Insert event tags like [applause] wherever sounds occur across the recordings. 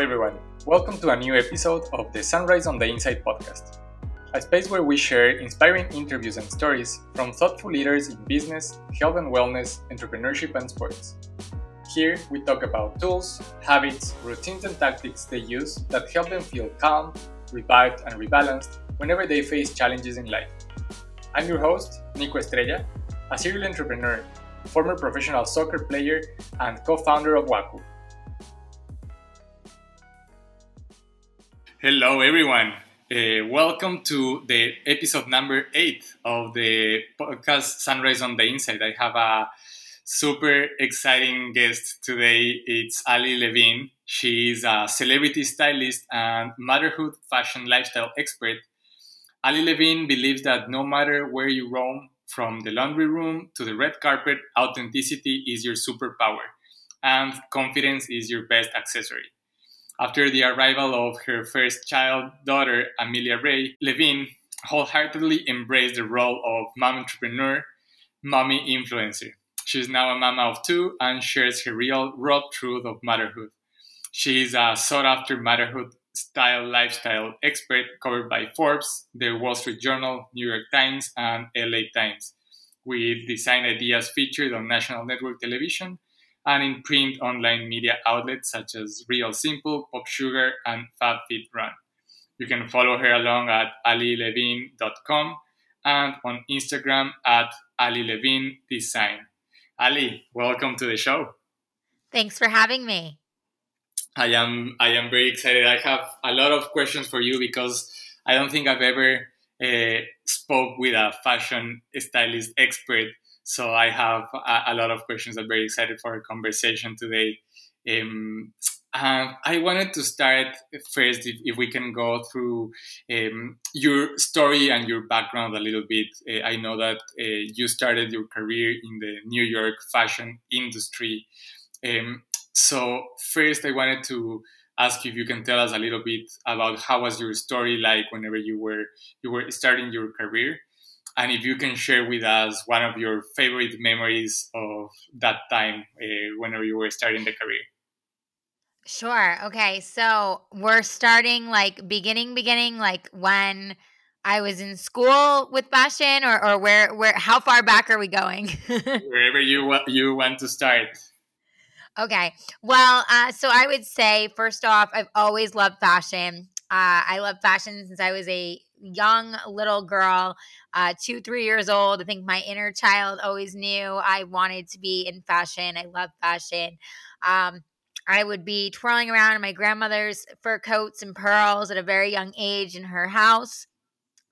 Everyone. Welcome to a new episode of the Sunrise on the Inside podcast, a space where we share inspiring interviews and stories from thoughtful leaders in business, health and wellness, entrepreneurship, and sports. Here, we talk about tools, habits, routines, and tactics they use that help them feel calm, revived, and rebalanced whenever they face challenges in life. I'm your host, Nico Estrella, a serial entrepreneur, former professional soccer player, and co founder of Waku Hello, everyone. Uh, welcome to the episode number eight of the podcast Sunrise on the Inside. I have a super exciting guest today. It's Ali Levine. She is a celebrity stylist and motherhood fashion lifestyle expert. Ali Levine believes that no matter where you roam, from the laundry room to the red carpet, authenticity is your superpower, and confidence is your best accessory. After the arrival of her first child daughter, Amelia Ray, Levine wholeheartedly embraced the role of mom entrepreneur, mommy influencer. She's now a mama of two and shares her real raw truth of motherhood. She is a sought after motherhood style lifestyle expert covered by Forbes, the Wall Street Journal, New York Times, and LA Times, with design ideas featured on national network television and in print online media outlets such as Real Simple, Pop Sugar, and FabFitFun. You can follow her along at alilevine.com and on Instagram at alilevine design. Ali, welcome to the show. Thanks for having me. I am I am very excited. I have a lot of questions for you because I don't think I've ever uh, spoke with a fashion stylist expert so I have a, a, lot of questions. I'm very excited for our conversation today. Um, I wanted to start first, if, if we can go through um, your story and your background a little bit. Uh, I know that uh, you started your career in the New York fashion industry. Um, so first, I wanted to ask if you can tell us a little bit about how was your story like whenever you were you were starting your career and if you can share with us one of your favorite memories of that time uh, whenever you were starting the career. Sure. Okay so we're starting like beginning beginning like when i was in school with fashion or, or where where how far back are we going? [laughs] Wherever you you want to start. Okay well uh, so i would say first off i've always loved fashion uh, i love fashion since i was a young little girl, uh, two, three years old. I think my inner child always knew I wanted to be in fashion. I love fashion. Um, I would be twirling around in my grandmother's fur coats and pearls at a very young age in her house.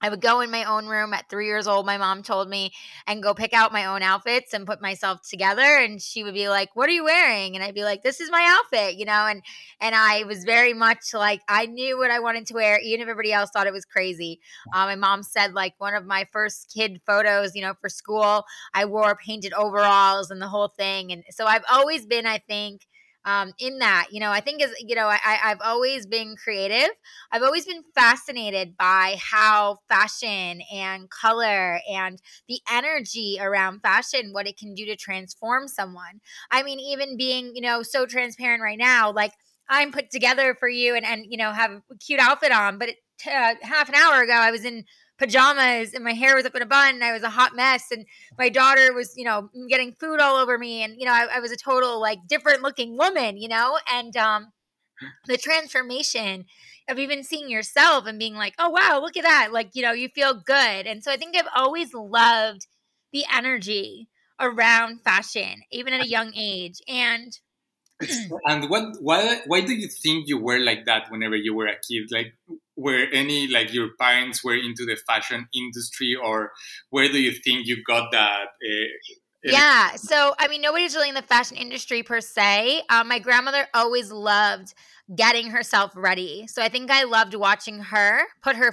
I would go in my own room at three years old, my mom told me, and go pick out my own outfits and put myself together. And she would be like, What are you wearing? And I'd be like, This is my outfit, you know? And and I was very much like I knew what I wanted to wear, even if everybody else thought it was crazy. Uh, my mom said, like, one of my first kid photos, you know, for school, I wore painted overalls and the whole thing. And so I've always been, I think, um, in that. You know, I think is you know, I, I've always been creative. I've always been fascinated by how fashion and color and the energy around fashion, what it can do to transform someone. I mean, even being you know so transparent right now, like. I'm put together for you and, and you know have a cute outfit on, but it, uh, half an hour ago I was in pajamas and my hair was up in a bun and I was a hot mess and my daughter was, you know, getting food all over me and you know, I, I was a total like different looking woman, you know, and um the transformation of even seeing yourself and being like, oh wow, look at that. Like, you know, you feel good. And so I think I've always loved the energy around fashion, even at a young age. And [clears throat] and what why why do you think you were like that whenever you were a kid? Like were any like your parents were into the fashion industry or where do you think you got that uh, yeah so i mean nobody's really in the fashion industry per se. Um, my grandmother always loved getting herself ready. So I think I loved watching her put her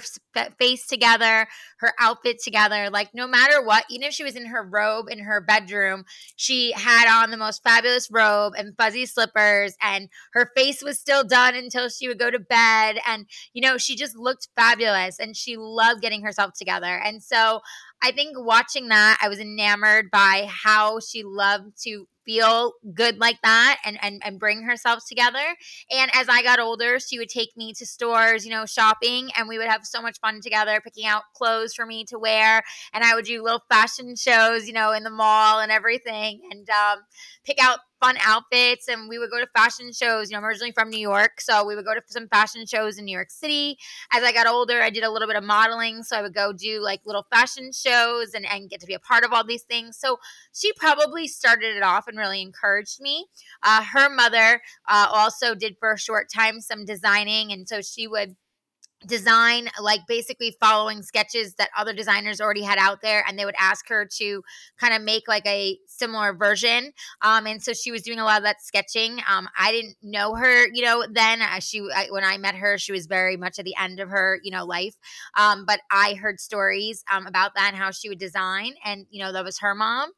face together, her outfit together. Like, no matter what, even if she was in her robe in her bedroom, she had on the most fabulous robe and fuzzy slippers, and her face was still done until she would go to bed. And, you know, she just looked fabulous and she loved getting herself together. And so I think watching that, I was enamored by how she loved to feel good like that and, and and bring herself together. And as I got older, she would take me to stores, you know, shopping, and we would have so much fun together, picking out clothes for me to wear. And I would do little fashion shows, you know, in the mall and everything, and um, pick out fun outfits and we would go to fashion shows. You know, I'm originally from New York, so we would go to some fashion shows in New York City. As I got older, I did a little bit of modeling, so I would go do like little fashion shows and, and get to be a part of all these things. So she probably started it off and really encouraged me. Uh, her mother uh, also did for a short time some designing, and so she would design like basically following sketches that other designers already had out there and they would ask her to kind of make like a similar version um and so she was doing a lot of that sketching um i didn't know her you know then uh, she I, when i met her she was very much at the end of her you know life um but i heard stories um about that and how she would design and you know that was her mom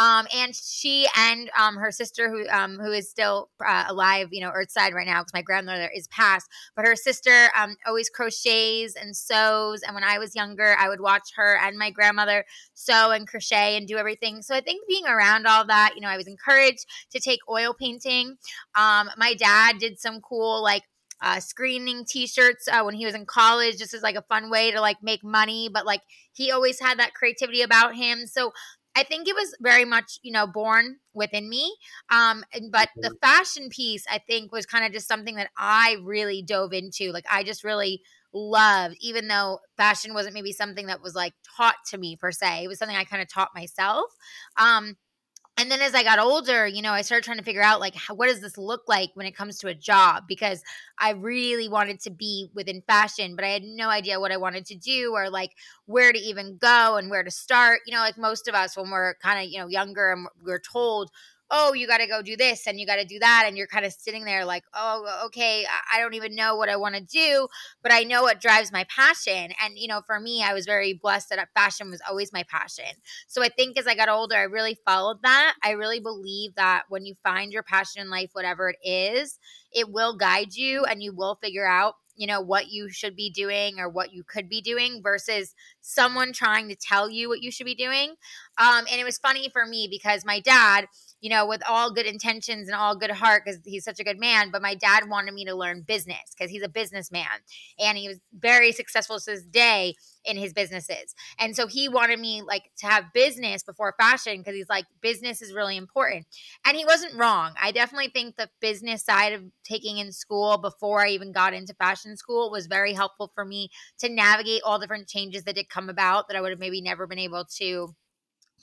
um, and she and um, her sister, who um, who is still uh, alive, you know, Earthside right now, because my grandmother is passed. But her sister um, always crochets and sews. And when I was younger, I would watch her and my grandmother sew and crochet and do everything. So I think being around all that, you know, I was encouraged to take oil painting. Um, my dad did some cool like uh, screening t-shirts uh, when he was in college just as like a fun way to like make money but like he always had that creativity about him so I think it was very much, you know, born within me. Um, but the fashion piece, I think, was kind of just something that I really dove into. Like, I just really loved, even though fashion wasn't maybe something that was like taught to me per se. It was something I kind of taught myself. Um, and then as I got older, you know, I started trying to figure out like how, what does this look like when it comes to a job because I really wanted to be within fashion, but I had no idea what I wanted to do or like where to even go and where to start. You know, like most of us when we're kind of, you know, younger and we're told, oh, you got to go do this and you got to do that. And you're kind of sitting there like, oh, okay, I don't even know what I want to do, but I know what drives my passion. And, you know, for me, I was very blessed that fashion was always my passion. So I think as I got older, I really followed that. I really believe that when you find your passion in life, whatever it is, it will guide you and you will figure out you know what you should be doing or what you could be doing versus someone trying to tell you what you should be doing um, and it was funny for me because my dad you know, with all good intentions and all good heart because he's such a good man. But my dad wanted me to learn business because he's a businessman and he was very successful to this day in his businesses. And so he wanted me like to have business before fashion because he's like, business is really important. And he wasn't wrong. I definitely think the business side of taking in school before I even got into fashion school was very helpful for me to navigate all different changes that did come about that I would have maybe never been able to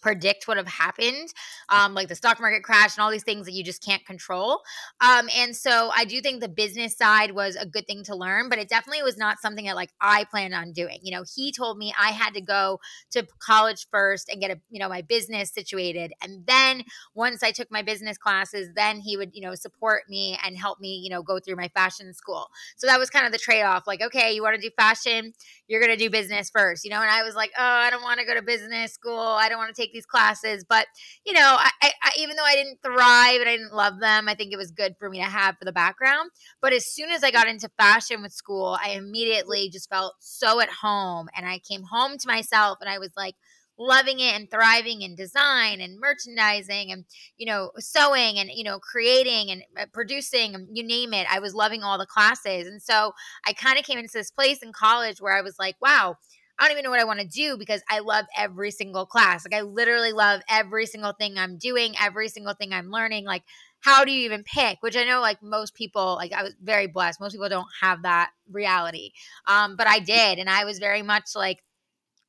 predict what have happened, um, like the stock market crash and all these things that you just can't control. Um, and so I do think the business side was a good thing to learn, but it definitely was not something that like I planned on doing. You know, he told me I had to go to college first and get a you know my business situated, and then once I took my business classes, then he would you know support me and help me you know go through my fashion school. So that was kind of the trade off. Like, okay, you want to do fashion, you're to do business first, you know. And I was like, oh, I don't want to go to business school. I don't want to take take these classes. But, you know, I, I, even though I didn't thrive and I didn't love them, I think it was good for me to have for the background. But as soon as I got into fashion with school, I immediately just felt so at home. And I came home to myself and I was like, loving it and thriving in design and merchandising and you know sewing and you know creating and uh, producing and you name it i was loving all the classes and so i kind of came into this place in college where i was like wow I don't even know what I want to do because I love every single class. Like I literally love every single thing I'm doing, every single thing I'm learning. Like how do you even pick? Which I know like most people, like I was very blessed. Most people don't have that reality. Um, but I did. And I was very much like,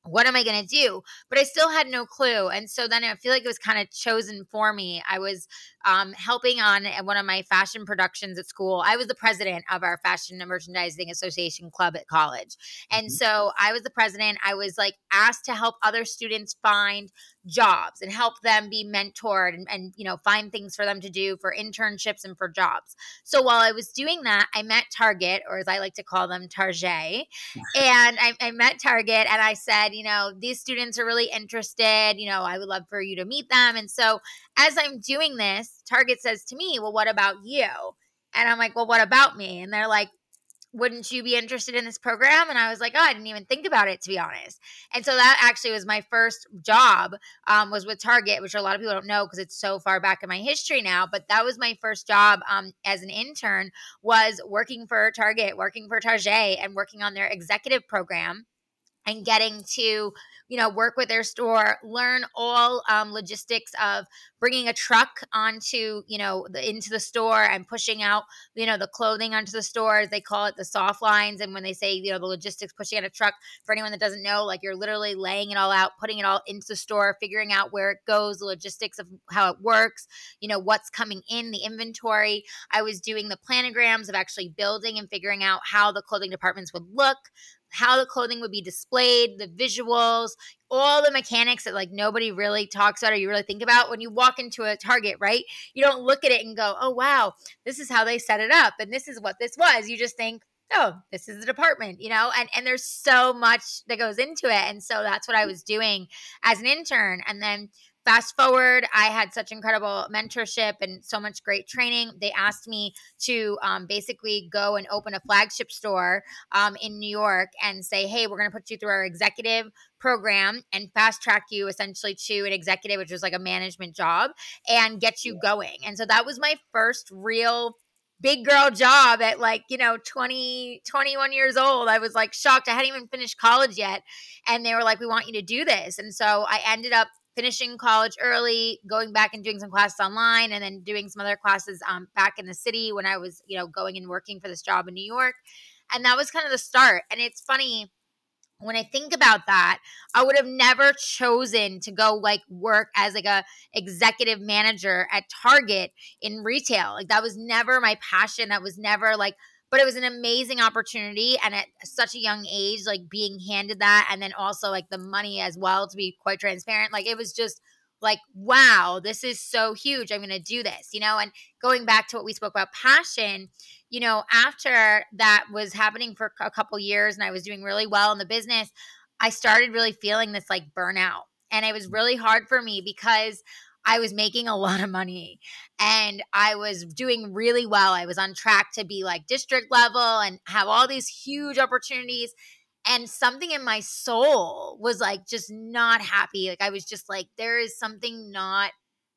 what am I going to do? But I still had no clue. And so then I feel like it was kind of chosen for me. I was um, helping on one of my fashion productions at school. I was the president of our Fashion and Merchandising Association club at college. And mm-hmm. so I was the president. I was like asked to help other students find jobs and help them be mentored and, and you know find things for them to do for internships and for jobs. So while i was doing that i met target or as i like to call them target. [laughs] And I, I met target and i said you know these students are really interested. You know i would love for you to meet them. And so as i'm doing this target says to me well what about you? And i'm like well what about me? And they're like wouldn't you be interested in this program? And I was like, oh, I didn't even think about it to be honest. And so that actually was my first job um, was with Target, which a lot of people don't know because it's so far back in my history now. But that was my first job um, as an intern was working for Target, working for Target, and working on their executive program and getting to you know work with their store learn all um, logistics of bringing a truck onto you know the, into the store and pushing out you know the clothing onto the store they call it the soft lines and when they say you know the logistics pushing out a truck for anyone that doesn't know like you're literally laying it all out putting it all into the store figuring out where it goes the logistics of how it works you know what's coming in the inventory. I was doing the planograms of actually building and figuring out how the clothing departments would look how the clothing would be displayed, the visuals, all the mechanics that like nobody really talks about or you really think about when you walk into a Target, right? You don't look at it and go, "Oh wow, this is how they set it up and this is what this was." You just think, "Oh, this is the department," you know? And and there's so much that goes into it. And so that's what I mm. was doing as an intern and then fast forward, I had such incredible mentorship and so much great training. They asked me to um, basically go and open a flagship store um, in New York and say, hey, we're going to put you through our executive program and fast track you essentially to an executive, which was like a management job, and get you going. And so that was my first real big girl job at like you know 20 21 years old i was like shocked i hadn't even finished college yet and they were like we want you to do this and so i ended up finishing college early, going back and doing some classes online, and then doing some other classes um, back in the city when I was, you know, going and working for this job in New York. And that was kind of the start. And it's funny when I think about that, I would have never chosen to go like work as like a executive manager at Target in retail. Like that was never my passion. That was never like but it was an amazing opportunity and at such a young age like being handed that and then also like the money as well to be quite transparent like it was just like wow this is so huge i'm going to do this you know and going back to what we spoke about passion you know after that was happening for a couple years and i was doing really well in the business i started really feeling this like burnout and it was really hard for me because I was making a lot of money and I was doing really well. I was on track to be like district level and have all these huge opportunities. And something in my soul was like just not happy. Like I was just like, there is something not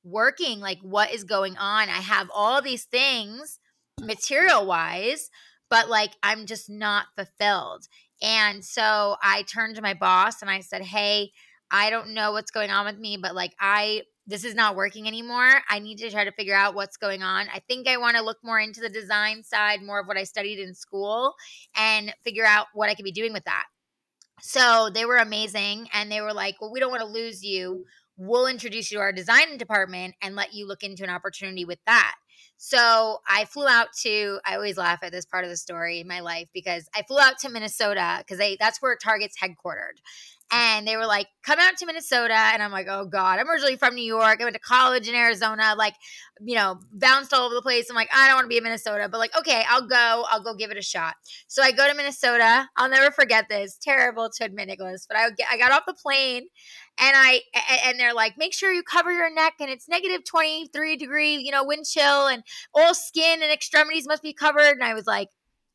working. Like, what is going on? I have all these things material wise, but like I'm just not fulfilled. And so I turned to my boss and I said, Hey, I don't know what's going on with me, but like I this is not working anymore. I need to try to figure out what's going on. I think I want to look more into the design side, more of what I studied in school, and figure out what I could be doing with that. So they were amazing. And they were like, well, we don't want to lose you. We'll introduce you to our design department and let you look into an opportunity with that. So I flew out to, I always laugh at this part of the story in my life because I flew out to Minnesota because they that's where Target's headquartered and they were like, "Come out to Minnesota," and I'm like, "Oh God!" I'm originally from New York. I went to college in Arizona. Like, you know, bounced all over the place. I'm like, I don't want to be in Minnesota, but like, okay, I'll go. I'll go give it a shot. So I go to Minnesota. I'll never forget this. Terrible to admit, Nicholas, but I I got off the plane, and I and they're like, make sure you cover your neck, and it's negative 23 degree, you know, wind chill, and all skin and extremities must be covered. And I was like,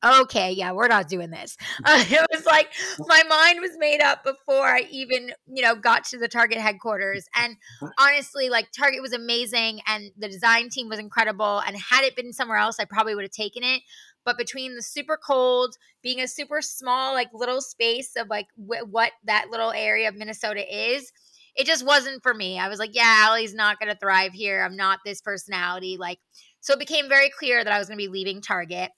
okay, yeah, we're not doing this. Uh, [laughs] it was like my mind was made up before I even, you know, got to the Target headquarters. And honestly, like Target was amazing and the design team was incredible. And had it been somewhere else, I probably would have taken it. But between the super cold, being a super small, like little space of like wh- what that little area of Minnesota is, it just wasn't for me. I was like, yeah, Ali's not going to thrive here. I'm not this personality. Like, so it became very clear that I was going to be leaving Target.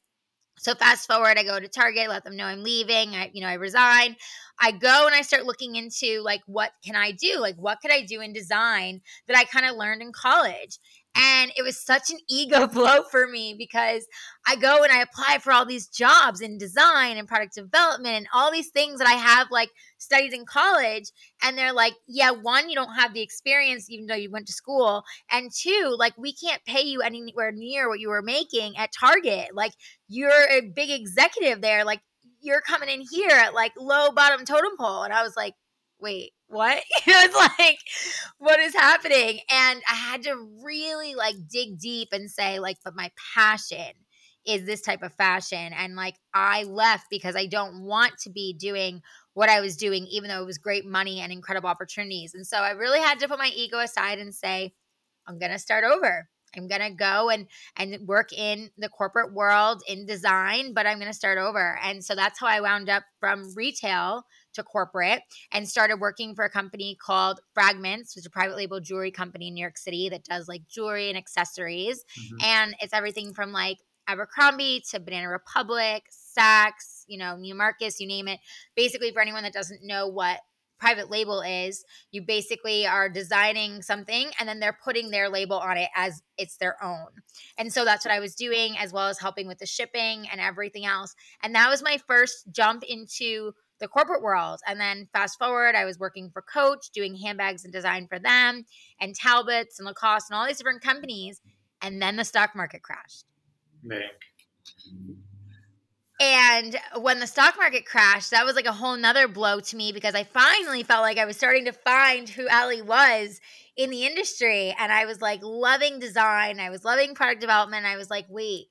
So fast forward, I go to Target, let them know I'm leaving. I, you know, I resign. I go and I start looking into like what can I do? Like what could I do in design that I kind of learned in college? And it was such an ego [laughs] blow for me because I go and I apply for all these jobs in design and product development and all these things that I have like studied in college. And they're like, yeah, one, you don't have the experience even though you went to school. And two, like, we can't pay you anywhere near what you were making at Target. Like, you're a big executive there. Like, you're coming in here at like low bottom totem pole. And I was like, wait, what? [laughs] it's like, what is happening? And I had to really like dig deep and say, like, but my passion is this type of fashion. And like I left because I don't want to be doing what I was doing, even though it was great money and incredible opportunities. And so I really had to put my ego aside and say, I'm going to start over. I'm going to go and and work in the corporate world in design, but I'm going to start over. And so that's how I wound up from retail to corporate and started working for a company called Fragments, which is a private label jewelry company in New York City that does like jewelry and accessories. Mm-hmm. And it's everything from like Abercrombie to Banana Republic, Saks, you know, Neiman Marcus, you name it. Basically, for anyone that doesn't know what private label is, you basically are designing something and then they're putting their label on it as it's their own. And so that's what I was doing, as well as helping with the shipping and everything else. And that was my first jump into the corporate world. And then fast forward, I was working for Coach, doing handbags and design for them, and Talbots and Lacoste and all these different companies. And then the stock market crashed. And when the stock market crashed, that was like a whole nother blow to me because I finally felt like I was starting to find who Ali was in the industry. And I was like loving design. I was loving product development. I was like, wait,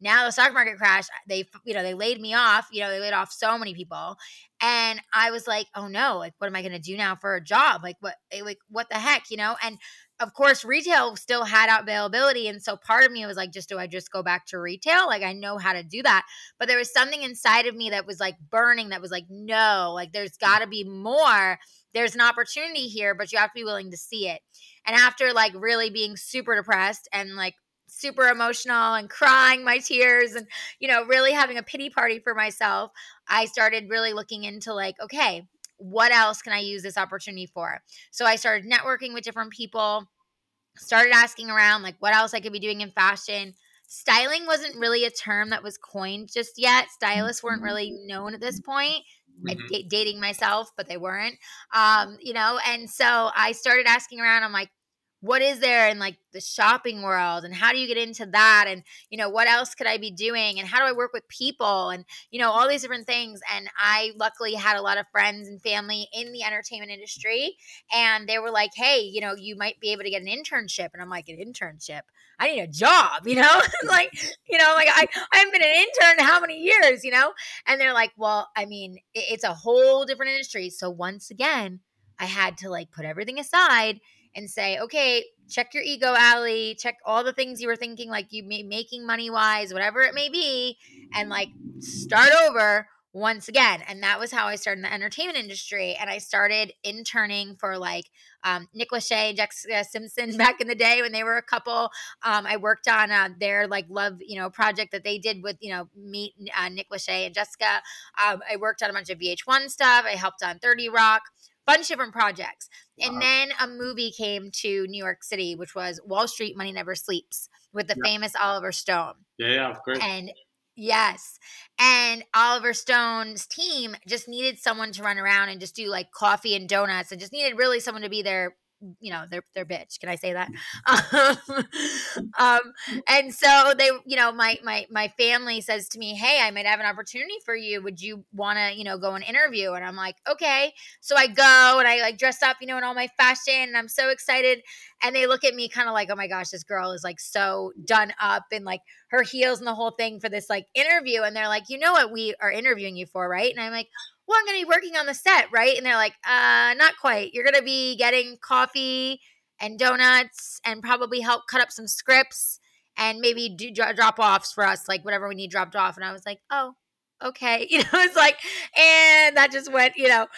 now the stock market crashed. They, you know, they laid me off. You know, they laid off so many people. And I was like, oh no, like, what am I going to do now for a job? Like, what, eh, like, what the heck, you know? And of course, retail still had availability. And so part of me was like, just do I just go back to retail? Like, I know how to do that. But there was something inside of me that was like burning, that was like, no, like, there's got to be more. There's an opportunity here, but you have to be willing to see it. And after like really being super depressed and like super emotional and crying my tears and, you know, really having a pity party for myself, I started really looking into like, okay, what else can I use this opportunity for? So I started networking with different people, started asking around like what else I could be doing in fashion. Styling wasn't really a term that was coined just yet. Stylists weren't really known at this point. Mm-hmm. D- dating myself, but they weren't. Um, you know, and so I started asking around. I'm like, what is there in like the shopping world and how do you get into that and you know what else could i be doing and how do i work with people and you know all these different things and i luckily had a lot of friends and family in the entertainment industry and they were like hey you know you might be able to get an internship and i'm like an internship? I need a job [laughs] you know? [laughs] Like you know like i i haven't been an intern how many years you know? And they're like well i mean it's a whole different industry so once again i had to like put everything aside and say, okay, check your ego, Ali, check all the things you were thinking, like you may making money wise, whatever it may be, and like start over once again. And that was how I started in the entertainment industry. And I started interning for like um, Nick Lachey Jessica Simpson [laughs] back in the day when they were a couple. Um, I worked on uh, their like love, you know, project that they did with, you know, meet uh, Nick Lachey and Jessica. Um, I worked on a bunch of VH1 stuff. I helped on 30 Rock bunch of different projects. Wow. And uh-huh. then a movie came to New York City, which was Wall Street Money Never Sleeps with the yeah. famous Oliver Stone. Yeah, yeah, of course. And yes. And Oliver Stone's team just needed someone to run around and just do like coffee and donuts and just needed really someone to be there you know they're they're bitch. Can i say that? [laughs] Um, and so they you know my my my family says to me hey i might have an opportunity for you. Would you want to you know go and interview? And i'm like okay. So i go and i like dress up you know in all my fashion and i'm so excited. And they look at me kind of like oh my gosh this girl is like so done up and like her heels and the whole thing for this like interview. And they're like you know what we are interviewing you for right? And i'm like well, I'm going to be working on the set, right? And they're like, uh, not quite. You're going to be getting coffee and donuts and probably help cut up some scripts and maybe do drop offs for us, like whatever we need dropped off. And I was like, oh, okay. [laughs] You know, it's like, and that just went, you know,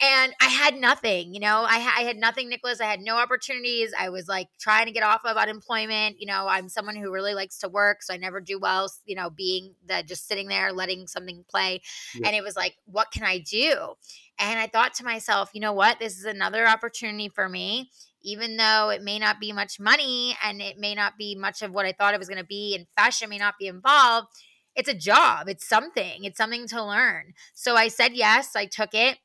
and I had nothing, you know, I, I had nothing, Nicholas. I had no opportunities. I was like trying to get off of unemployment. You know, I'm someone who really likes to work, so I never do well, you know, being that just sitting there letting something play. Yeah. And it was like, what can I do? And I thought to myself, you know what? This is another opportunity for me even though it may not be much money and it may not be much of what I thought it was going to be, and fashion may not be involved, it's a job. It's something. It's something to learn. So I said yes. I took it.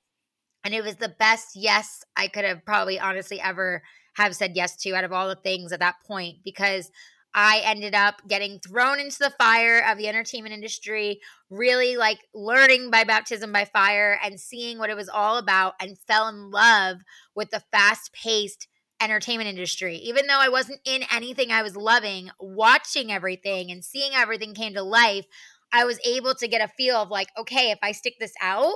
And it was the best yes I could have probably honestly ever have said yes to out of all the things at that point because I ended up getting thrown into the fire of the entertainment industry, really like learning by baptism by fire and seeing what it was all about and fell in love with the fast paced entertainment industry. Even though I wasn't in anything I was loving, watching everything and seeing everything came to life, I was able to get a feel of like, okay, if I stick this out,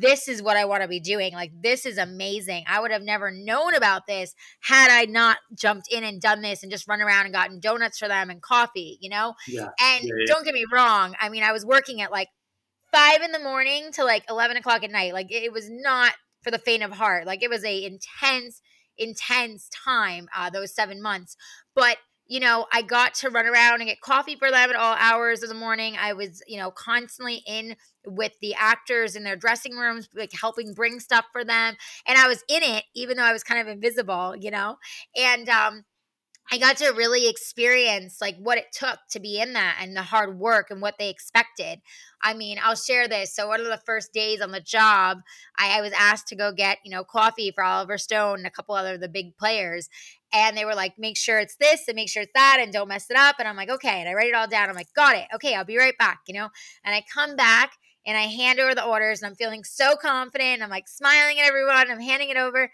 this is what I want to be doing. Like, this is amazing. I would have never known about this had I not jumped in and done this and just run around and gotten donuts for them and coffee, you know? Yeah. And Yeah, yeah. don't get me wrong. I mean, I was working at like five in the morning to like 11 o'clock at night. Like, it was not for the faint of heart. Like, it was a intense, intense time, uh, those seven months. But you know, I got to run around and get coffee for them at all hours of the morning. I was, you know, constantly in with the actors in their dressing rooms, like helping bring stuff for them. And I was in it, even though I was kind of invisible, you know? And um, I got to really experience like what it took to be in that and the hard work and what they expected. I mean, I'll share this. So one of the first days on the job, I, I was asked to go get, you know, coffee for Oliver Stone and a couple other the big players. And they were like, make sure it's this and make sure it's that and don't mess it up. And I'm like, okay. And I write it all down. I'm like, got it. Okay, I'll be right back, you know? And I come back and I hand over the orders and I'm feeling so confident. I'm like smiling at everyone. I'm handing it over.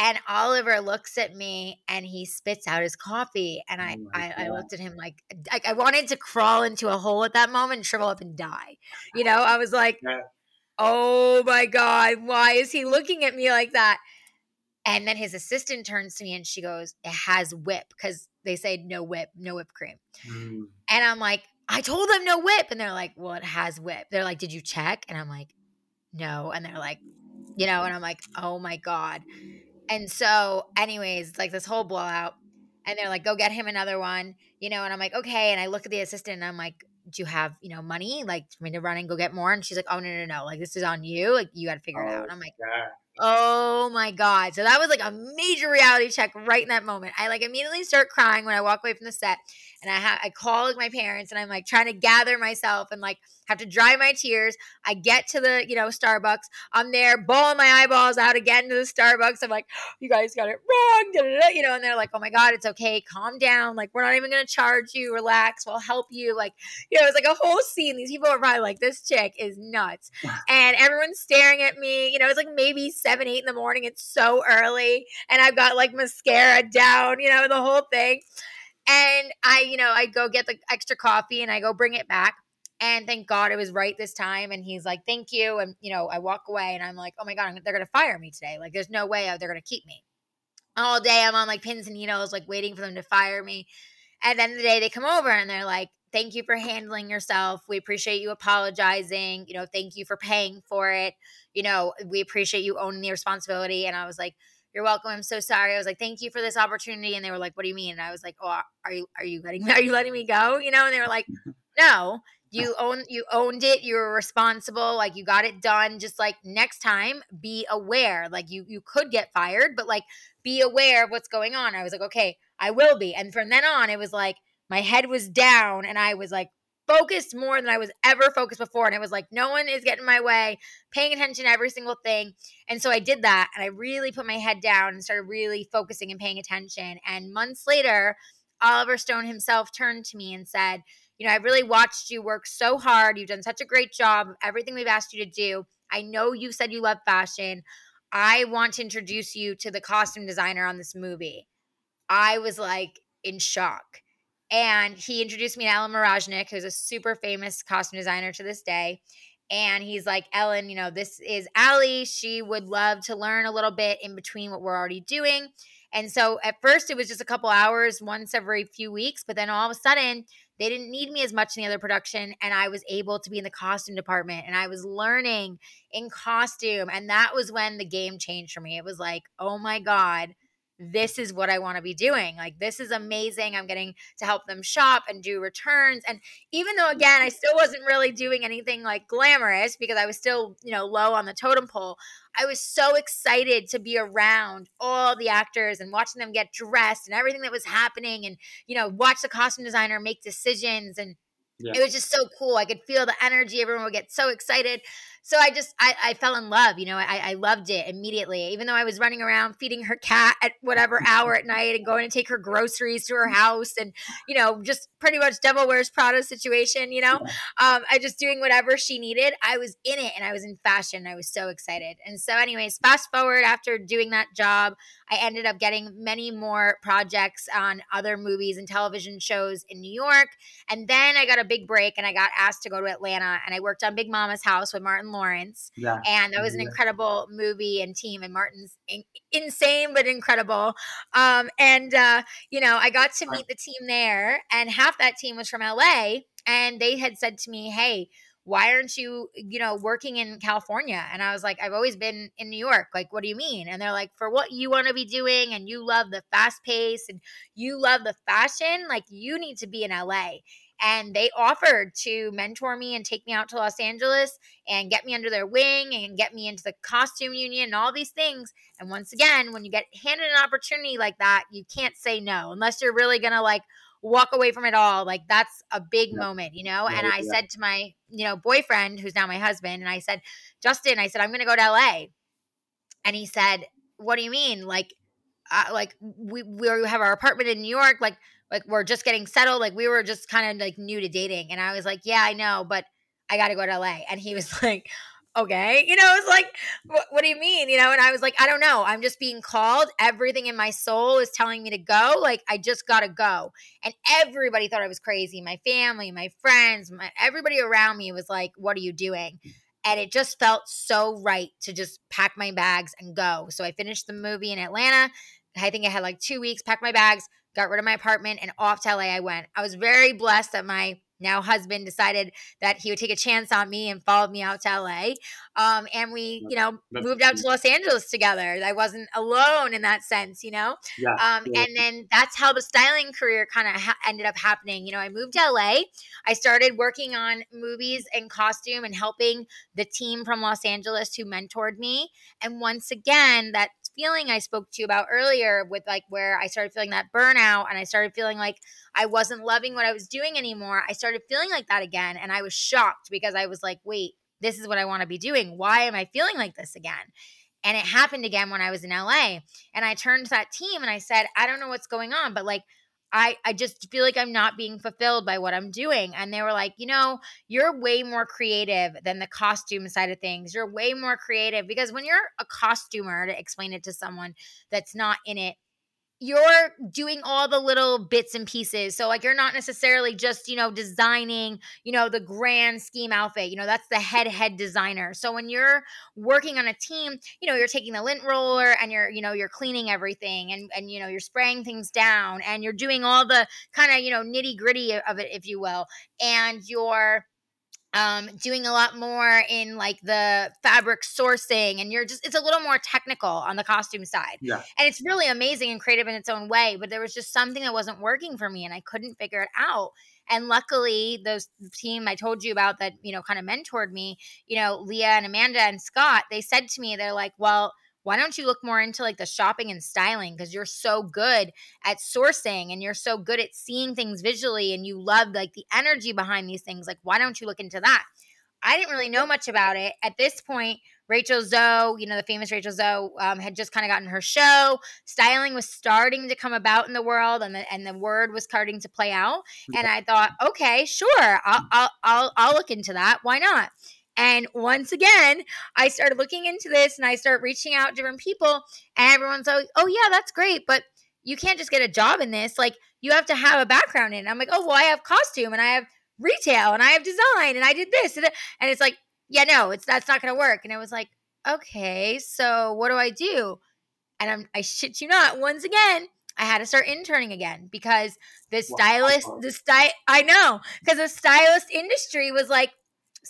And Oliver looks at me and he spits out his coffee. And I, Oh I, I looked at him like, like I wanted to crawl into a hole at that moment and shrivel up and die. You know, I was like, [laughs] Yeah. oh my God, why is he looking at me like that? And then his assistant turns to me and she goes, it has whip because they say no whip, no whipped cream. Mm. And I'm like, I told them no whip. And they're like, well, it has whip. They're like, did you check? And I'm like, no. And they're like, you know, and I'm like, oh my God. And so, anyways, like this whole blowout. And they're like, go get him another one, you know, and I'm like, okay. And I look at the assistant and I'm like, do you have, you know, money like for me to run and go get more? And she's like, oh, no, no, no. Like, this is on you. Like, you got to figure it out. Oh, And I'm like, Yeah. Oh my God. So that was like a major reality check right in that moment. I like immediately start crying when I walk away from the set. And I ha- I call my parents and I'm like trying to gather myself and like have to dry my tears. I get to the, you know, Starbucks. I'm there bawling my eyeballs out again to the Starbucks. I'm like, you guys got it wrong. da, da, da," You know, and they're like, oh my God, it's okay. Calm down. Like, we're not even going to charge you. Relax. We'll help you. Like, you know, it's like a whole scene. These people are probably like, this chick is nuts. and everyone's staring at me. You know, it's like maybe seven, eight in the morning. It's so early. And I've got like mascara down, you know, the whole thing. And I, you know, I go get the extra coffee and I go bring it back. And thank God it was right this time. And he's like, thank you. And, you know, I walk away and I'm like, oh my God, they're going to fire me today. Like, there's no way uh, they're going to keep me. All day I'm on like pins and needles, like waiting for them to fire me. At the end of the day, they come over and they're like, thank you for handling yourself. We appreciate you apologizing. You know, thank you for paying for it. You know, we appreciate you owning the responsibility. And I was like, you're welcome. I'm so sorry. I was like, thank you for this opportunity. And they were like, what do you mean? And I was like, oh, are you, are you letting, me, [laughs] are you letting me go? You know? And they were like, [laughs] no, you own, you owned it. You were responsible. Like you got it done. Just like next time, be aware. Like you, you could get fired, but like be aware of what's going on. I was like, okay, I will be. And from then on, it was like my head was down and I was like focused more than I was ever focused before. And it was like, no one is getting in my way, paying attention to every single thing. And so I did that and I really put my head down and started really focusing and paying attention. And months later, Oliver Stone himself turned to me and said, You know, I've really watched you work so hard. You've done such a great job of everything we've asked you to do. I know you said you love fashion. I want to introduce you to the costume designer on this movie. I was like in shock. And he introduced me to Ellen Mirojnick, who's a super famous costume designer to this day. And he's like, Ellen, you know, this is Ali. She would love to learn a little bit in between what we're already doing. And so at first it was just a couple hours once every few weeks, but then all of a sudden they didn't need me as much in the other production and I was able to be in the costume department and I was learning in costume and that was when the game changed for me. It was like, "Oh my god, this is what I want to be doing. Like, this is amazing. I'm getting to help them shop and do returns. And even though, again, I still wasn't really doing anything like glamorous because I was still, you know, low on the totem pole, I was so excited to be around all the actors and watching them get dressed and everything that was happening and, you know, watch the costume designer make decisions. And Yeah. it was just so cool. I could feel the energy. Everyone would get so excited. So I just I, I fell in love. You know, I, I loved it immediately. Even though I was running around feeding her cat at whatever [laughs] hour at night and going to take her groceries to her house and you know just pretty much Devil Wears Prada situation. You know, um, I just doing whatever she needed. I was in it and I was in fashion. I was so excited. And so, anyways, fast forward after doing that job, I ended up getting many more projects on other movies and television shows in New York. And then I got a big break and I got asked to go to Atlanta and I worked on Big Mama's House with Martin Lawrence. Yeah. And that was an yeah. incredible movie and team. And Martin's in- insane, but incredible. Um, and, uh, you know, I got to meet the team there, and half that team was from LA. And they had said to me, hey, why aren't you, you know, working in California? And I was like, I've always been in New York. Like, what do you mean? And they're like, for what you want to be doing and you love the fast pace and you love the fashion, like, you need to be in LA and they offered to mentor me and take me out to Los Angeles and get me under their wing and get me into the costume union and all these things. And once again, when you get handed an opportunity like that, you can't say no unless you're really going to like walk away from it all. Like that's a big yeah. moment, you know? Yeah, and I yeah. said to my, you know, boyfriend who's now my husband and I said, "Justin, I said I'm going to go to LA." And he said, "What do you mean? Like uh, like we we have our apartment in New York, like like we're just getting settled like we were just kind of like new to dating and i was like yeah i know but i gotta go to la and he was [laughs] like okay you know it's like what, what, do you mean? you know and i was like i don't know i'm just being called everything in my soul is telling me to go like i just gotta go and everybody thought i was crazy my family my friends my everybody around me was like what are you doing? And it just felt so right to just pack my bags and go so i finished the movie in atlanta i think i had like two weeks packed my bags got rid of my apartment, and off to LA I went. I was very blessed that my now husband decided that he would take a chance on me and followed me out to LA. Um, and we, you know, moved out to Los Angeles together. I wasn't alone in that sense, you know? Yeah. Um, yeah. and then that's how the styling career kind of ha- ended up happening. You know, I moved to LA. I started working on movies and costume and helping the team from Los Angeles who mentored me. And once again, that feeling I spoke to you about earlier with like where I started feeling that burnout and I started feeling like I wasn't loving what I was doing anymore. I started feeling like that again and I was shocked because I was like, "Wait, this is what I want to be doing. Why am I feeling like this again?" And it happened again when I was in LA. And I turned to that team and I said, "I don't know what's going on, but like I, I just feel like I'm not being fulfilled by what I'm doing. And they were like, you know, you're way more creative than the costume side of things. You're way more creative because when you're a costumer, to explain it to someone that's not in it, you're doing all the little bits and pieces. So like you're not necessarily just, you know, designing, you know, the grand scheme outfit. You know, that's the head head designer. So when you're working on a team, you know, you're taking the lint roller and you're, you know, you're cleaning everything and and you know, you're spraying things down and you're doing all the kind of, you know, nitty-gritty of it if you will. And you're um, doing a lot more in like the fabric sourcing and you're just it's a little more technical on the costume side. Yeah. And it's really amazing and creative in its own way but there was just something that wasn't working for me and i couldn't figure it out. And luckily those team i told you about that you know kind of mentored me you know leah and amanda and scott they said to me they're like well why don't you look more into like the shopping and styling? Because you're so good at sourcing and you're so good at seeing things visually and you love like the energy behind these things like why don't you look into that? I didn't really know much about it. At this point rachel zoe you know the famous rachel zoe um, had just kind of gotten her show. Styling was starting to come about in the world and the, and the word was starting to play out. And i thought okay sure I'll, I'll, I'll, I'll look into that. Why not and once again, I started looking into this and I started reaching out to different people, and everyone's like, oh, yeah, that's great. But you can't just get a job in this. Like, you have to have a background in it. I'm like, oh, well, I have costume and I have retail and I have design and I did this. And it's like, yeah, no, it's that's not going to work. And it was like, okay, so what do I do? And I'm, I shit you not, once again, I had to start interning again because the stylist, wow. the style, I know, because the stylist industry was like,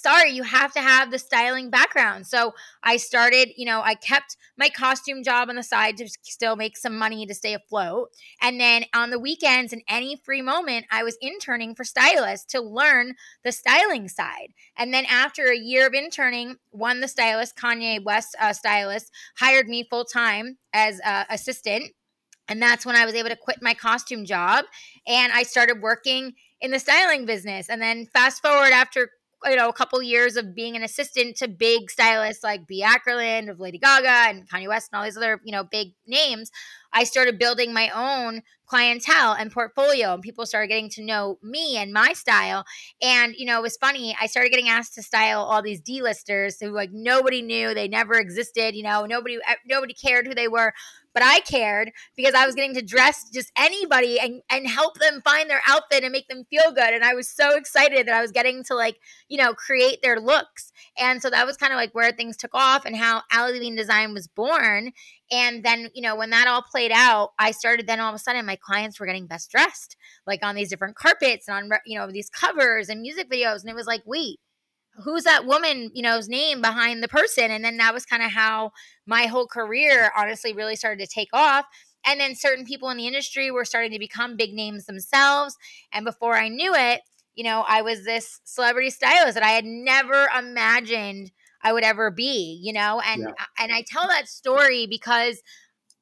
sorry, you have to have the styling background. So I started, you know, I kept my costume job on the side to still make some money to stay afloat. And then on the weekends and any free moment, I was interning for stylists to learn the styling side. And then after a year of interning, one the stylist, Kanye West uh, stylist, hired me full time as uh, assistant. And that's when I was able to quit my costume job and I started working in the styling business. And then fast forward after you know a couple years of being an assistant to big stylists like B. Akerlund of Lady Gaga and Kanye West and all these other you know big names, I started building my own clientele and portfolio, and people started getting to know me and my style. And you know, it was funny. I started getting asked to style all these D-listers who like nobody knew, they never existed. You know, nobody eh, nobody cared who they were but I cared because I was getting to dress just anybody and and help them find their outfit and make them feel good. And I was so excited that I was getting to like, you know, create their looks. And so that was kind of like where things took off and how Ali Levine Design was born. And then, you know, when that all played out, I started then all of a sudden my clients were getting best dressed, like on these different carpets and on, you know, these covers and music videos. And it was like, wait, who's that woman, you know's name behind the person? And then that was kind of how my whole career honestly really started to take off. And then certain people in the industry were starting to become big names themselves. And before I knew it, you know, I was this celebrity stylist that I had never imagined I would ever be, you know? And yeah. and I tell that story because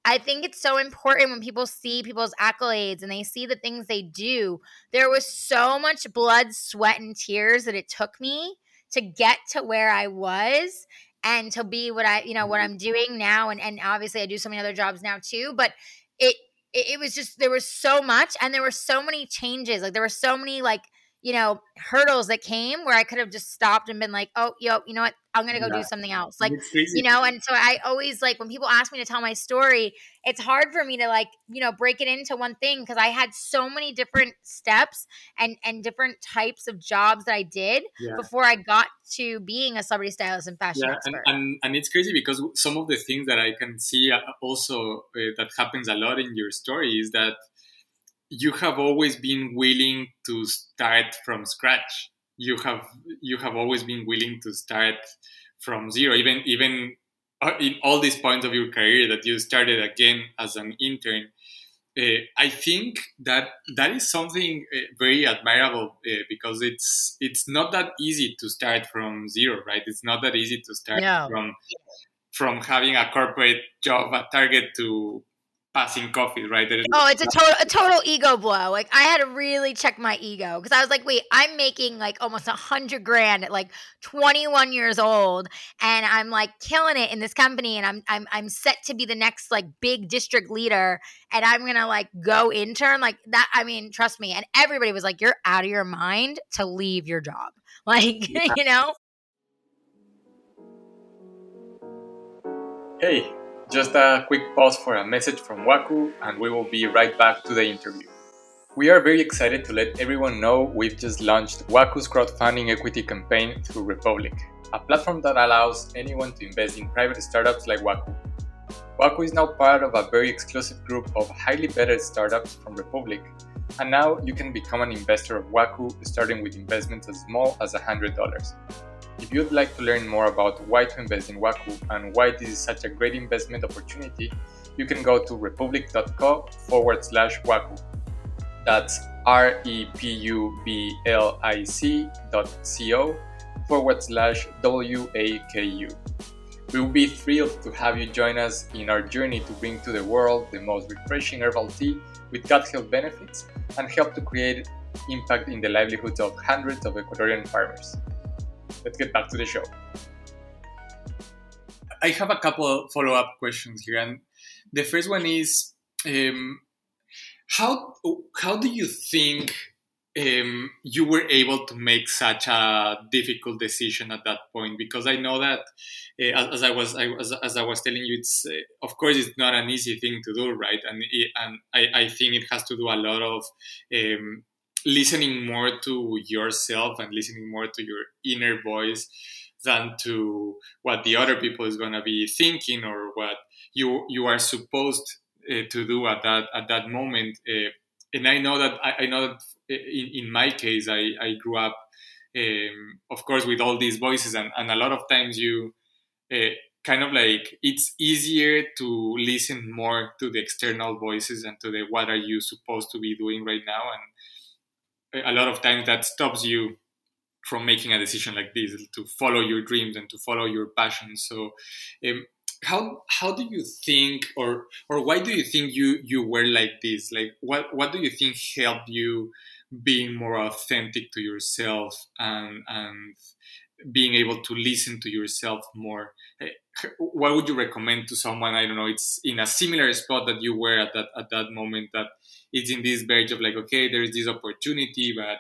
I think it's so important when people see people's accolades and they see the things they do. There was so much blood, sweat, and tears that it took me to get to where I was and to be what I, you know, what mm-hmm. I'm doing now. And, and obviously I do so many other jobs now too, but it, it, it was just, there was so much and there were so many changes. Like there were so many like, you know, hurdles that came where I could have just stopped and been like, oh, yo, you know what? I'm going to go do something else. Like, you know, and so I always like when people ask me to tell my story, it's hard for me to like, you know, break it into one thing because I had so many different steps and and different types of jobs that I did yeah. before I got to being a celebrity stylist and fashion yeah, expert. And, and, and it's crazy because some of the things that I can see uh, also uh, that happens a lot in your story is that you have always been willing to start from scratch you have you have always been willing to start from zero even even uh, in all these points of your career that you started again as an intern uh, I think that that is something uh, very admirable uh, because it's it's not that easy to start from zero, right? It's not that easy to start no. from from having a corporate job at Target to passing coffee, right? oh, it's a total a total ego blow. Like I had to really check my ego because I was like, wait, I'm making like almost a hundred grand at like 21 years old, and I'm like killing it in this company, and I'm I'm I'm set to be the next like big district leader, and I'm gonna like go intern like that. I mean, trust me. And everybody was like, you're out of your mind to leave your job, [laughs] like yeah. you know. Hey, just a quick pause for a message from Waku, and we will be right back to the interview. We are very excited to let everyone know we've just launched Waku's crowdfunding equity campaign through Republic, a platform that allows anyone to invest in private startups like Waku. Waku is now part of a very exclusive group of highly vetted startups from Republic, and now you can become an investor of Waku starting with investments as small as $100. If you'd like to learn more about why to invest in Waku and why this is such a great investment opportunity, you can go to republic.co forward slash Waku. That's R E P U B L I C dot C O forward slash W A K U. We will be thrilled to have you join us in our journey to bring to the world the most refreshing herbal tea with gut health benefits and help to create impact in the livelihoods of hundreds of Ecuadorian farmers let's get back to the show. I have a couple follow up questions here, and the first one is um, how how do you think um, you were able to make such a difficult decision at that point? Because I know that, uh, as, I was I, as, as, I was telling you, it's uh, of course it's not an easy thing to do, right? And and I, I think it has to do a lot of um, listening more to yourself and listening more to your inner voice than to what the other people is going to be thinking or what you you are supposed uh, to do at that at that moment uh, and i know that i, I know that in, in, my case i i grew up um, of course with all these voices and, and a lot of times you uh, kind of like it's easier to listen more to the external voices and to the what are you supposed to be doing right now and a lot of times that stops you from making a decision like this to follow your dreams and to follow your passion so um, how how do you think or or why do you think you you were like this? Like what what do you think helped you being more authentic to yourself and and being able to listen to yourself more? Eh, what would you recommend to someone? I don't know it's in a similar spot that you were at that at that moment that it's in this verge of like okay there's this opportunity but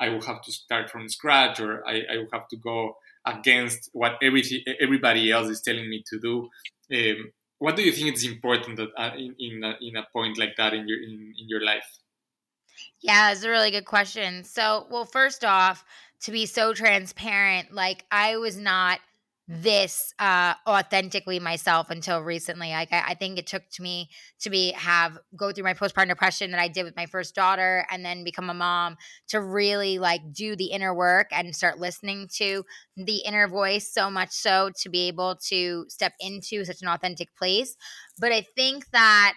i will have to start from scratch or i, I will have to go against what everything everybody else is telling me to do. Um, what do you think is important that, uh, in in a, in a point like that in your in, in your life? Yeah it's a really good question. So well first off to be so transparent like i was not this uh authentically myself until recently like I, I, think it took to me to be have go through my postpartum depression that i did with my first daughter and then become a mom to really like do the inner work and start listening to the inner voice so much so to be able to step into such an authentic place but i think that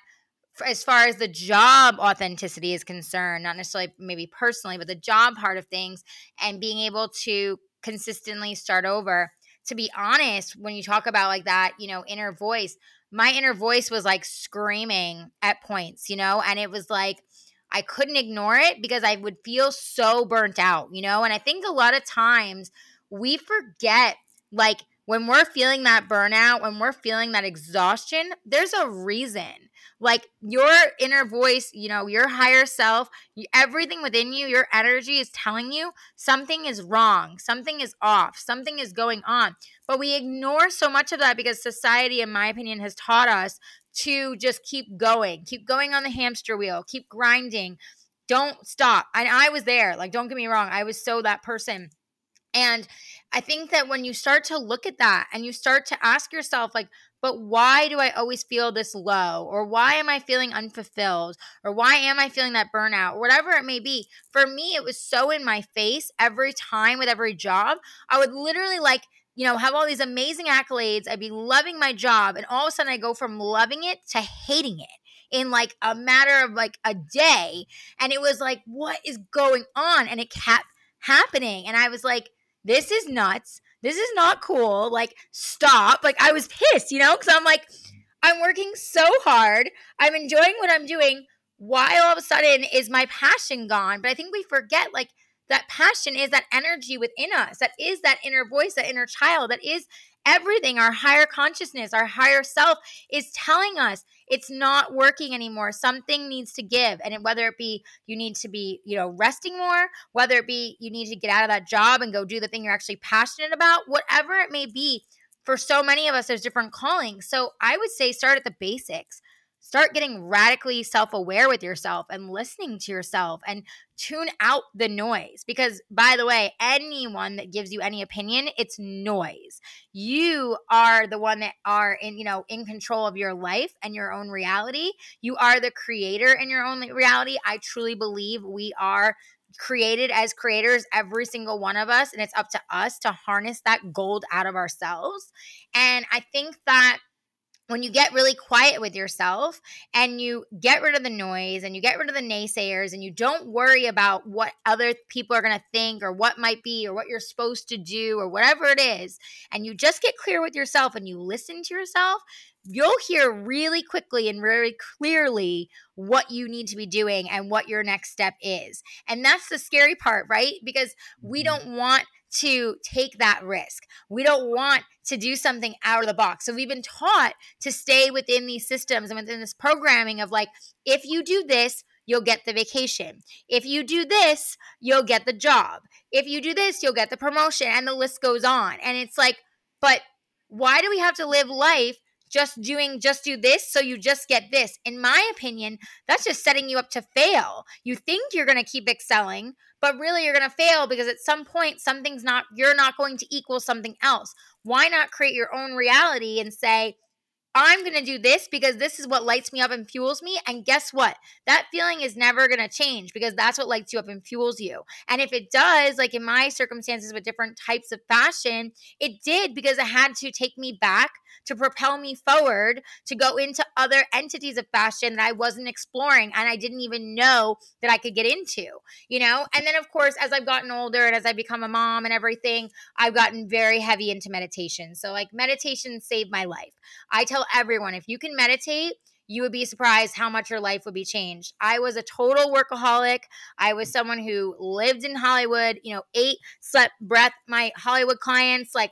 as far as the job authenticity is concerned, not necessarily maybe personally, but the job part of things and being able to consistently start over. To be honest, when you talk about like that, you know, inner voice, my inner voice was like screaming at points, you know, and it was like I couldn't ignore it because I would feel so burnt out, you know, and I think a lot of times we forget like when we're feeling that burnout, when we're feeling that exhaustion, there's a reason. Like your inner voice, you know, your higher self, everything within you, your energy is telling you something is wrong, something is off, something is going on. But we ignore so much of that because society, in my opinion, has taught us to just keep going, keep going on the hamster wheel, keep grinding. Don't stop. And I was there. Like, don't get me wrong. I was so that person and I think that when you start to look at that and you start to ask yourself, like, but why do I always feel this low? Or why am I feeling unfulfilled? Or why am I feeling that burnout? Whatever it may be. For me, it was so in my face every time with every job. I would literally like, you know, have all these amazing accolades. I'd be loving my job. And all of a sudden, I go from loving it to hating it in like a matter of like a day. And it was like, what is going on? And it kept happening. And I was like, this is nuts. This is not cool. Like, stop. Like, I was pissed, you know, because I'm like, I'm working so hard. I'm enjoying what I'm doing. Why all of a sudden is my passion gone? But I think we forget, like, that passion is that energy within us. That is that inner voice, that inner child. That is everything. Our higher consciousness, our higher self is telling us it's not working anymore. Something needs to give. And whether it be you need to be, you know, resting more, whether it be you need to get out of that job and go do the thing you're actually passionate about, whatever it may be, for so many of us, there's different callings. So I would say start at the basics start getting radically self aware with yourself and listening to yourself and tune out the noise. Because, by the way, anyone that gives you any opinion, it's noise. You are the one that are in, you know, in control of your life and your own reality. You are the creator in your own reality. I truly believe we are created as creators, every single one of us, and it's up to us to harness that gold out of ourselves. And I think that when you get really quiet with yourself and you get rid of the noise and you get rid of the naysayers and you don't worry about what other people are going to think or what might be or what you're supposed to do or whatever it is, and you just get clear with yourself and you listen to yourself, you'll hear really quickly and very clearly what you need to be doing and what your next step is. And that's the scary part, right? Because we mm-hmm. don't want to take that risk. We don't want to do something out of the box. So we've been taught to stay within these systems and within this programming of like, if you do this, you'll get the vacation. If you do this, you'll get the job. If you do this, you'll get the promotion. And the list goes on. And it's like, but why do we have to live life just doing just do this so you just get this in my opinion that's just setting you up to fail you think you're going to keep excelling but really you're going to fail because at some point something's not you're not going to equal something else why not create your own reality and say I'm going to do this because this is what lights me up and fuels me. And guess what? That feeling is never going to change because that's what lights you up and fuels you. And if it does, like in my circumstances with different types of fashion, it did because it had to take me back to propel me forward to go into other entities of fashion that I wasn't exploring and I didn't even know that I could get into, you know? And then, of course, as I've gotten older and as I become a mom and everything, I've gotten very heavy into meditation. So, like, meditation saved my life. I tell everyone if you can meditate, you would be surprised how much your life would be changed. I was a total workaholic. I was someone who lived in Hollywood, you know, ate, slept, breath my Hollywood clients, like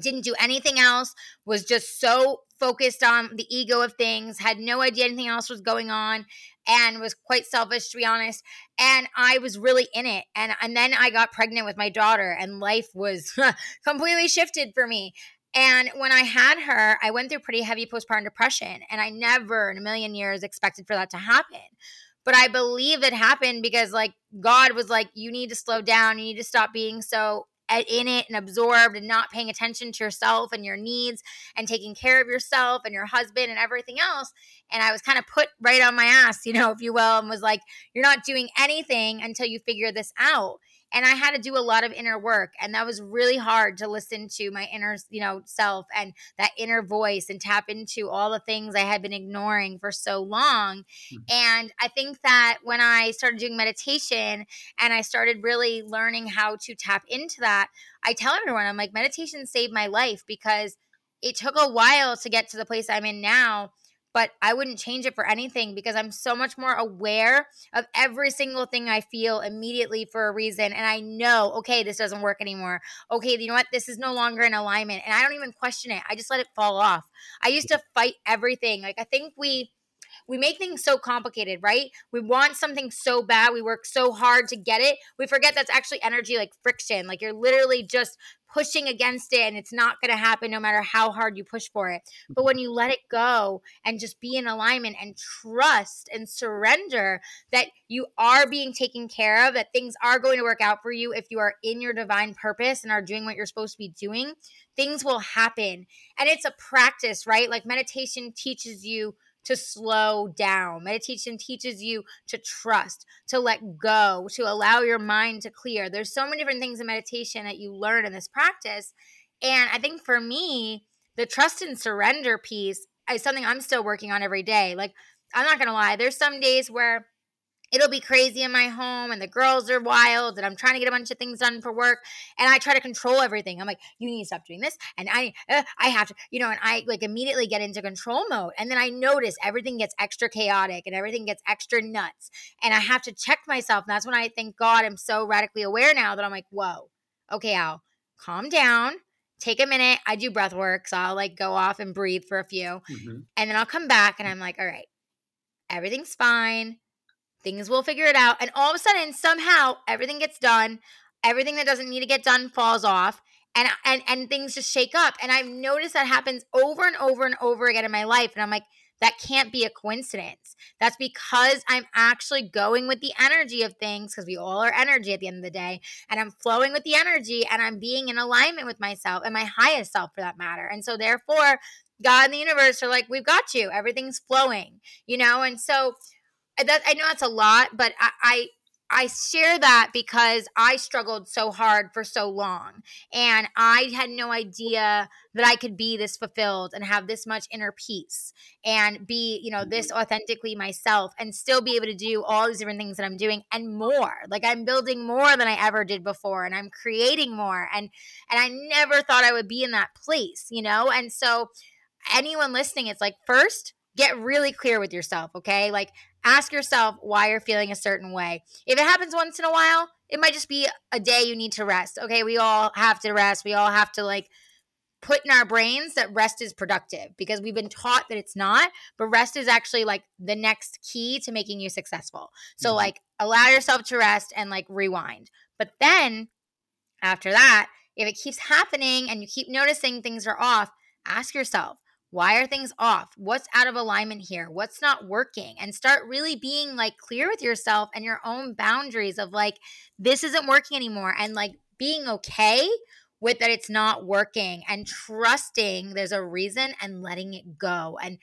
didn't do anything else, was just so focused on the ego of things, had no idea anything else was going on, and was quite selfish to be honest. And I was really in it. And and then I got pregnant with my daughter, and life was [laughs] completely shifted for me. And when I had her, I went through pretty heavy postpartum depression, and I never in a million years expected for that to happen. But I believe it happened because, like, God was like, you need to slow down. You need to stop being so in it and absorbed and not paying attention to yourself and your needs and taking care of yourself and your husband and everything else. And I was kind of put right on my ass, you know, if you will, and was like, you're not doing anything until you figure this out and i had to do a lot of inner work and that was really hard to listen to my inner you know self and that inner voice and tap into all the things i had been ignoring for so long mm-hmm. and i think that when i started doing meditation and i started really learning how to tap into that i tell everyone i'm like meditation saved my life because it took a while to get to the place i'm in now but I wouldn't change it for anything because I'm so much more aware of every single thing I feel immediately for a reason. And I know, okay, this doesn't work anymore. Okay, you know what? This is no longer in alignment. And I don't even question it. I just let it fall off. I used to fight everything. Like, I think we we make things so complicated, right? We want something so bad, we work so hard to get it. We forget that's actually energy like friction. Like you're literally just pushing against it and it's not going to happen no matter how hard you push for it. But mm-hmm. when you let it go and just be in alignment and trust and surrender that you are being taken care of, that things are going to work out for you if you are in your divine purpose and are doing what you're supposed to be doing, things will happen. And it's a practice, right? Like meditation teaches you to slow down. Meditation teaches you to trust, to let go, to allow your mind to clear. There's so many different things in meditation that you learn in this practice. And I think for me, the trust and surrender piece is something I'm still working on every day. Like, I'm not going to lie, there's some days where it'll be crazy in my home and the girls are wild and I'm trying to get a bunch of things done for work and I try to control everything. I'm like, you need to stop doing this and I uh, I have to, you know, and I like immediately get into control mode and then I notice everything gets extra chaotic and everything gets extra nuts and I have to check myself and that's when I thank God I'm so radically aware now that I'm like, whoa, okay, Al, calm down. Take a minute. I do breath work, so I'll like go off and breathe for a few. Mm-hmm. And then I'll come back and I'm like, all right, everything's fine Things will figure it out. And all of a sudden, somehow, everything gets done. Everything that doesn't need to get done falls off. And, and and things just shake up. And I've noticed that happens over and over and over again in my life. And I'm like, that can't be a coincidence. That's because I'm actually going with the energy of things because we all are energy at the end of the day. And I'm flowing with the energy and I'm being in alignment with myself and my highest self for that matter. And so, therefore, God and the universe are like, we've got you. Everything's flowing, you know? And so, that I know that's a lot, but I, I I share that because I struggled so hard for so long. And I had no idea that I could be this fulfilled and have this much inner peace and be, you know, this mm-hmm. authentically myself and still be able to do all these different things that I'm doing and more. Like I'm building more than I ever did before and I'm creating more. And and I never thought I would be in that place, you know? And so anyone listening, it's like first get really clear with yourself, okay? Like ask yourself why you're feeling a certain way. If it happens once in a while, it might just be a day you need to rest. Okay, we all have to rest. We all have to like put in our brains that rest is productive because we've been taught that it's not, but rest is actually like the next key to making you successful. So mm-hmm. like allow yourself to rest and like rewind. But then after that, if it keeps happening and you keep noticing things are off, ask yourself, why are things off? What's out of alignment here? What's not working? And start really being like clear with yourself and your own boundaries of like, this isn't working anymore. And like being okay with that it's not working and trusting there's a reason and letting it go. And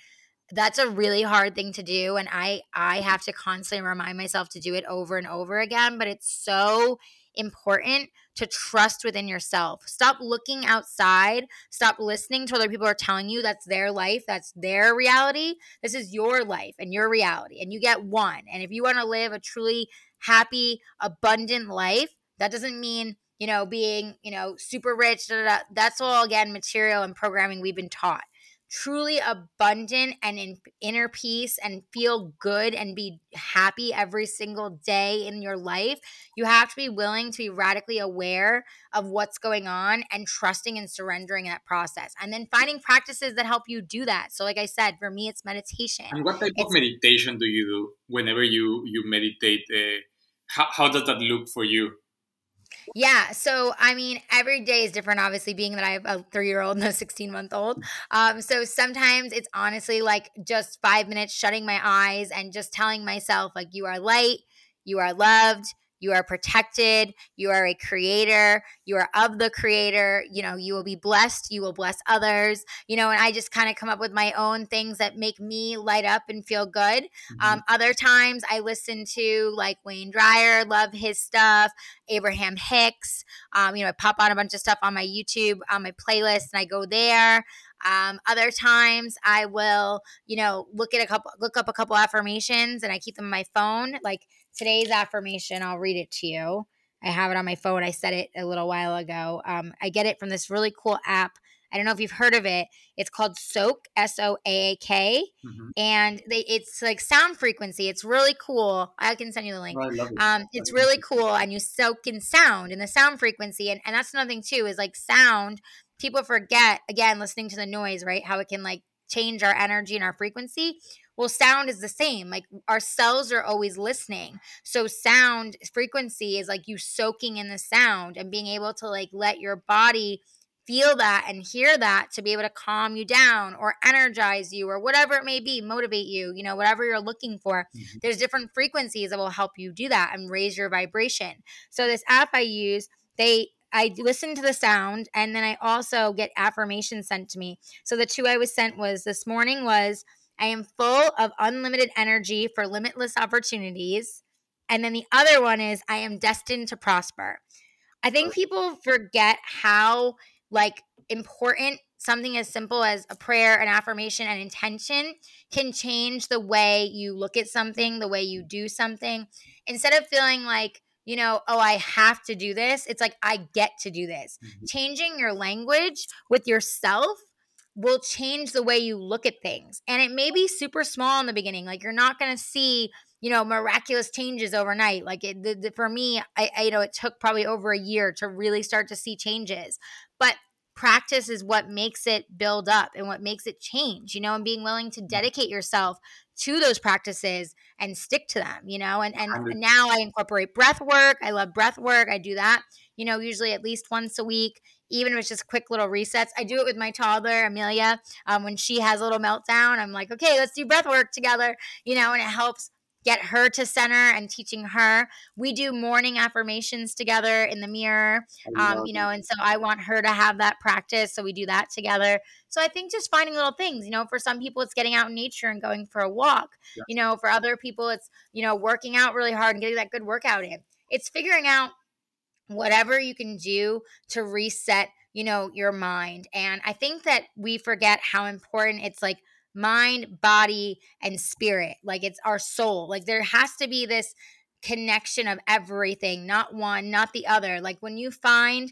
that's a really hard thing to do and i i have to constantly remind myself to do it over and over again but it's so important to trust within yourself. Stop looking outside. Stop listening to other people are telling you that's their life, that's their reality. This is your life and your reality, and you get one. And if you want to live a truly happy, abundant life, that doesn't mean you know being you know super rich. Da, da, da. That's all again material and programming we've been taught. Truly abundant and in inner peace and feel good and be happy every single day in your life, you have to be willing to be radically aware of what's going on and trusting and surrendering that process. And then finding practices that help you do that. So like I said, for me it's meditation. And what type it's, of meditation do you do whenever you you meditate? Uh, how, how does that look for you? Yeah. So, I mean, every day is different, obviously, being that I have a three year old and a 16 month old. Um, so sometimes it's honestly like just five minutes shutting my eyes and just telling myself, like, you are light, you are loved, you are protected. You are a creator. You are of the creator. You know, you will be blessed. You will bless others. You know, and I just kind of come up with my own things that make me light up and feel good. Mm-hmm. Um, other times I listen to like Wayne Dyer, love his stuff, Abraham Hicks. Um, you know, I pop on a bunch of stuff on my YouTube, on my playlist, and I go there. Um, other times I will, you know, look at a couple, look up a couple affirmations and I keep them on my phone. Like today's affirmation, I'll read it to you. I have it on my phone. I said it a little while ago. Um, I get it from this really cool app. I don't know if you've heard of it. It's called Soaak, S O A A K, mm-hmm. and they, it's like sound frequency. It's really cool. I can send you the link. Oh, it. um, it's really cool, and you soak in sound in the sound frequency, and and that's another thing too is like sound. People forget again listening to the noise, right? How it can like change our energy and our frequency. Well, sound is the same. Like our cells are always listening. So sound frequency is like you soaking in the sound and being able to like let your body feel that and hear that to be able to calm you down or energize you or whatever it may be, motivate you, you know, whatever you're looking for. Mm-hmm. There's different frequencies that will help you do that and raise your vibration. So this app I use, they I listen to the sound and then I also get affirmations sent to me. So the two I was sent was this morning was I am full of unlimited energy for limitless opportunities. And then the other one is I am destined to prosper. I think people forget how like important something as simple as a prayer, an affirmation, an intention can change the way you look at something, the way you do something. Instead of feeling like, you know, oh, I have to do this, it's like I get to do this. Mm-hmm. Changing your language with yourself will change the way you look at things. And it may be super small in the beginning. Like you're not going to see, you know, miraculous changes overnight. Like it, the, the, for me, I, I, you know, it took probably over a year to really start to see changes. But practice is what makes it build up and what makes it change, you know, and being willing to mm. dedicate yourself to those practices and stick to them, you know. And and now I incorporate breath work. I love breath work. I do that, you know, usually at least once a week even if it's just quick little resets. I do it with my toddler, Amelia. Um, when she has a little meltdown, I'm like, okay, let's do breath work together, you know, and it helps get her to center and teaching her. We do morning affirmations together in the mirror, um, you know, and so I want her to have that practice. So we do that together. So I think just finding little things, you know, for some people it's getting out in nature and going for a walk. Yeah. You know, for other people it's, you know, working out really hard and getting that good workout in. It's figuring out whatever you can do to reset, you know, your mind. And I think that we forget how important it's like mind, body, and spirit. Like it's our soul. Like there has to be this connection of everything, not one, not the other. Like when you find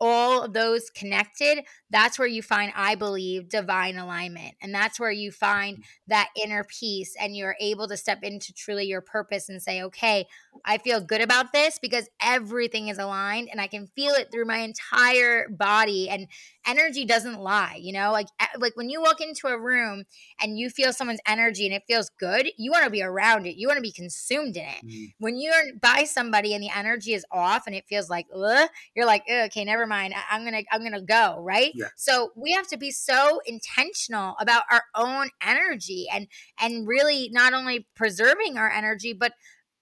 all of those connected, that's where you find, I believe, divine alignment. And that's where you find mm-hmm. that inner peace and you're able to step into truly your purpose and say, okay, I feel good about this because everything is aligned and I can feel it through my entire body. And energy doesn't lie, you know? Like like when you walk into a room and you feel someone's energy and it feels good, you want to be around it. You want to be consumed in it. Mm. When you're by somebody and the energy is off and it feels like, Ugh, you're like, okay, never mind. I- am gonna I'm gonna go, right? Yeah. So we have to be so intentional about our own energy and and really not only preserving our energy, but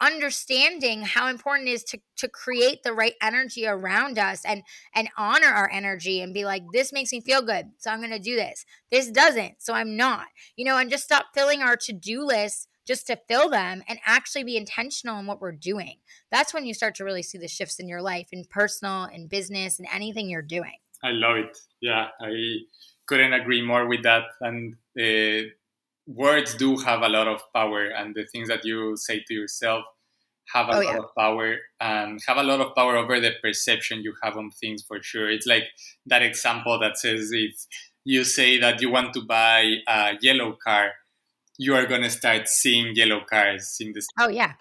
understanding how important it is to to create the right energy around us and and honor our energy and be like this makes me feel good so i'm going to do this. This doesn't so i'm not. You know and just stop filling our to-do lists just to fill them and actually be intentional in what we're doing. That's when you start to really see the shifts in your life in personal and business and anything you're doing. I love it. Yeah i couldn't agree more with that and uh, words do have a lot of power, and the things that you say to yourself have a oh, lot yeah. of power and have a lot of power over the perception you have on things for sure. It's like that example that says if you say that you want to buy a yellow car, you are going to start seeing yellow cars in the oh yeah.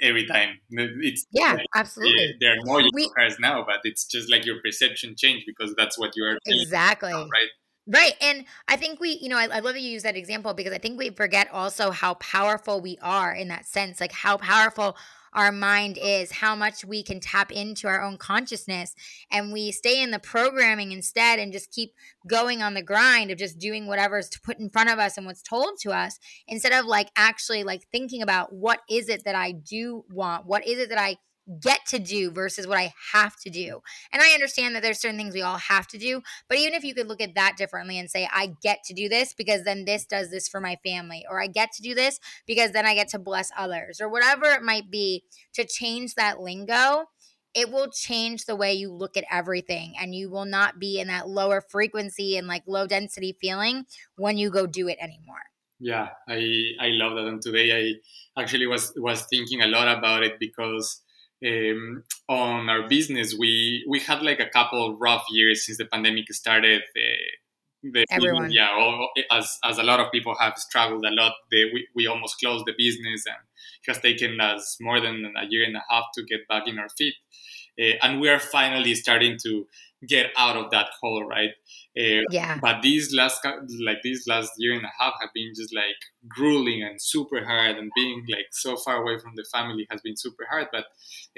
every time. It's yeah like, eh, absolutely. there are more yellow we, cars now but it's just like your perception changed because that's what you are exactly. now, right Right. And I think we, you know, I, I, love that you use that example because I think we forget also how powerful we are in that sense, like how powerful our mind is, how much we can tap into our own consciousness. And we stay in the programming instead and just keep going on the grind of just doing whatever's put in front of us and what's told to us instead of like actually like thinking about what is it that I do want? What is it that I get to do versus what I have to do. And I understand that there's certain things we all have to do, but even if you could look at that differently and say, I get to do this because then this does this for my family, or I get to do this because then I get to bless others, or whatever it might be, to change that lingo. It will change the way you look at everything, and you will not be in that lower frequency and like low density feeling when you go do it anymore. Yeah, I I love that. And today I actually was was thinking a lot about it because um, on our business, we we had like a couple rough years since the pandemic started. Uh, the Everyone. yeah, all, as as a lot of people have struggled a lot. They, we we almost closed the business, and it has taken us more than a year and a half to get back in our feet. Uh, and we are finally starting to get out of that hole, right? Uh, yeah. But these last like these last year and a half have been just like grueling and super hard, and being like so far away from the family has been super hard. But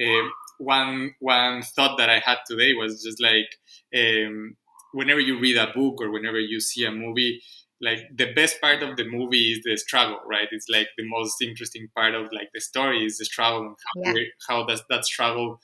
uh, one one thought that I had today was just like um, whenever you read a book or whenever you see a movie. Like the best part of the movie is the struggle, right? It's like the most interesting part of like the story is the struggle and how, yeah. how does that struggle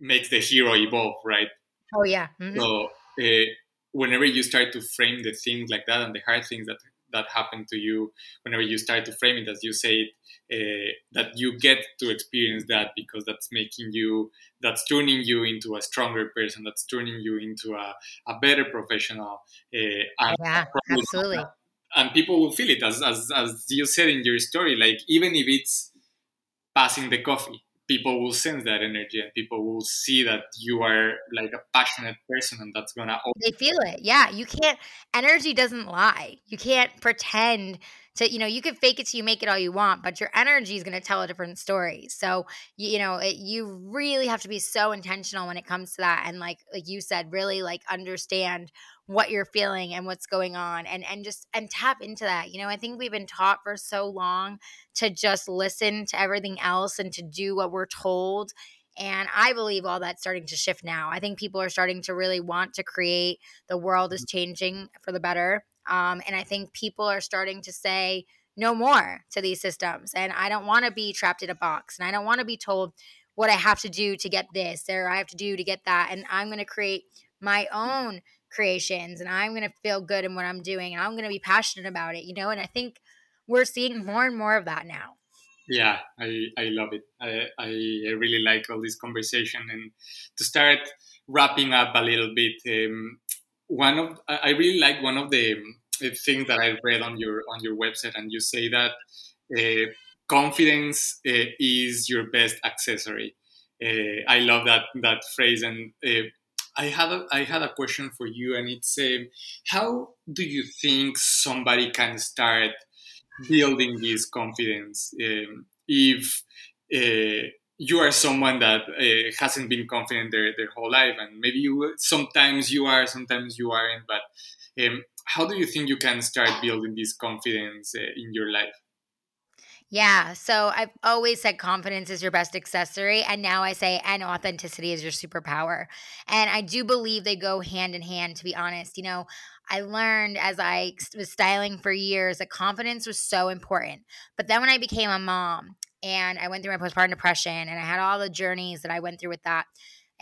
makes the hero evolve, right? Oh yeah. Mm-hmm. So uh, whenever you start to frame the things like that and the hard things that that happen to you, whenever you start to frame it, as you say, uh, that you get to experience that because that's making you, that's turning you into a stronger person, that's turning you into a, a better professional. Uh, yeah, absolutely. And people will feel it, as, as as you said in your story. Like even if it's passing the coffee, people will sense that energy and people will see that you are like a passionate person and that's gonna they feel it. Yeah you can't energy doesn't lie. You can't pretend to you know you can fake it till you make it all you want but your energy is going to tell a different story. So you, know it, you really have to be so intentional when it comes to that and like like you said really like understand what you're feeling and what's going on and and just and tap into that you know i think we've been taught for so long to just listen to everything else and to do what we're told and I believe all that's starting to shift now. I think people are starting to really want to create. The world is mm-hmm. changing for the better. Um, and I think people are starting to say no more to these systems. And I don't want to be trapped in a box and I don't want to be told what I have to do to get this or I have to do to get that. And I'm going to create my own creations and I'm going to feel good in what I'm doing and I'm going to be passionate about it, you know? And I think we're seeing more and more of that now. Yeah, I, I love it. I, I really like all this conversation. And to start wrapping up a little bit, um, one of I really like one of the things that I read on your on your website, and you say that uh, confidence uh, is your best accessory. Uh, I love that that phrase, and uh, I had a, I had a question for you, and it's um, how do you think somebody can start building this confidence um, if uh, you are someone that uh, hasn't been confident their, their whole life and maybe you sometimes you are sometimes you aren't but um, how do you think you can start building this confidence uh, in your life yeah. So I've always said confidence is your best accessory. And now I say, and authenticity is your superpower. And I do believe they go hand in hand, to be honest. You know, I learned as I was styling for years that confidence was so important. But then when I became a mom and I went through my postpartum depression and I had all the journeys that I went through with that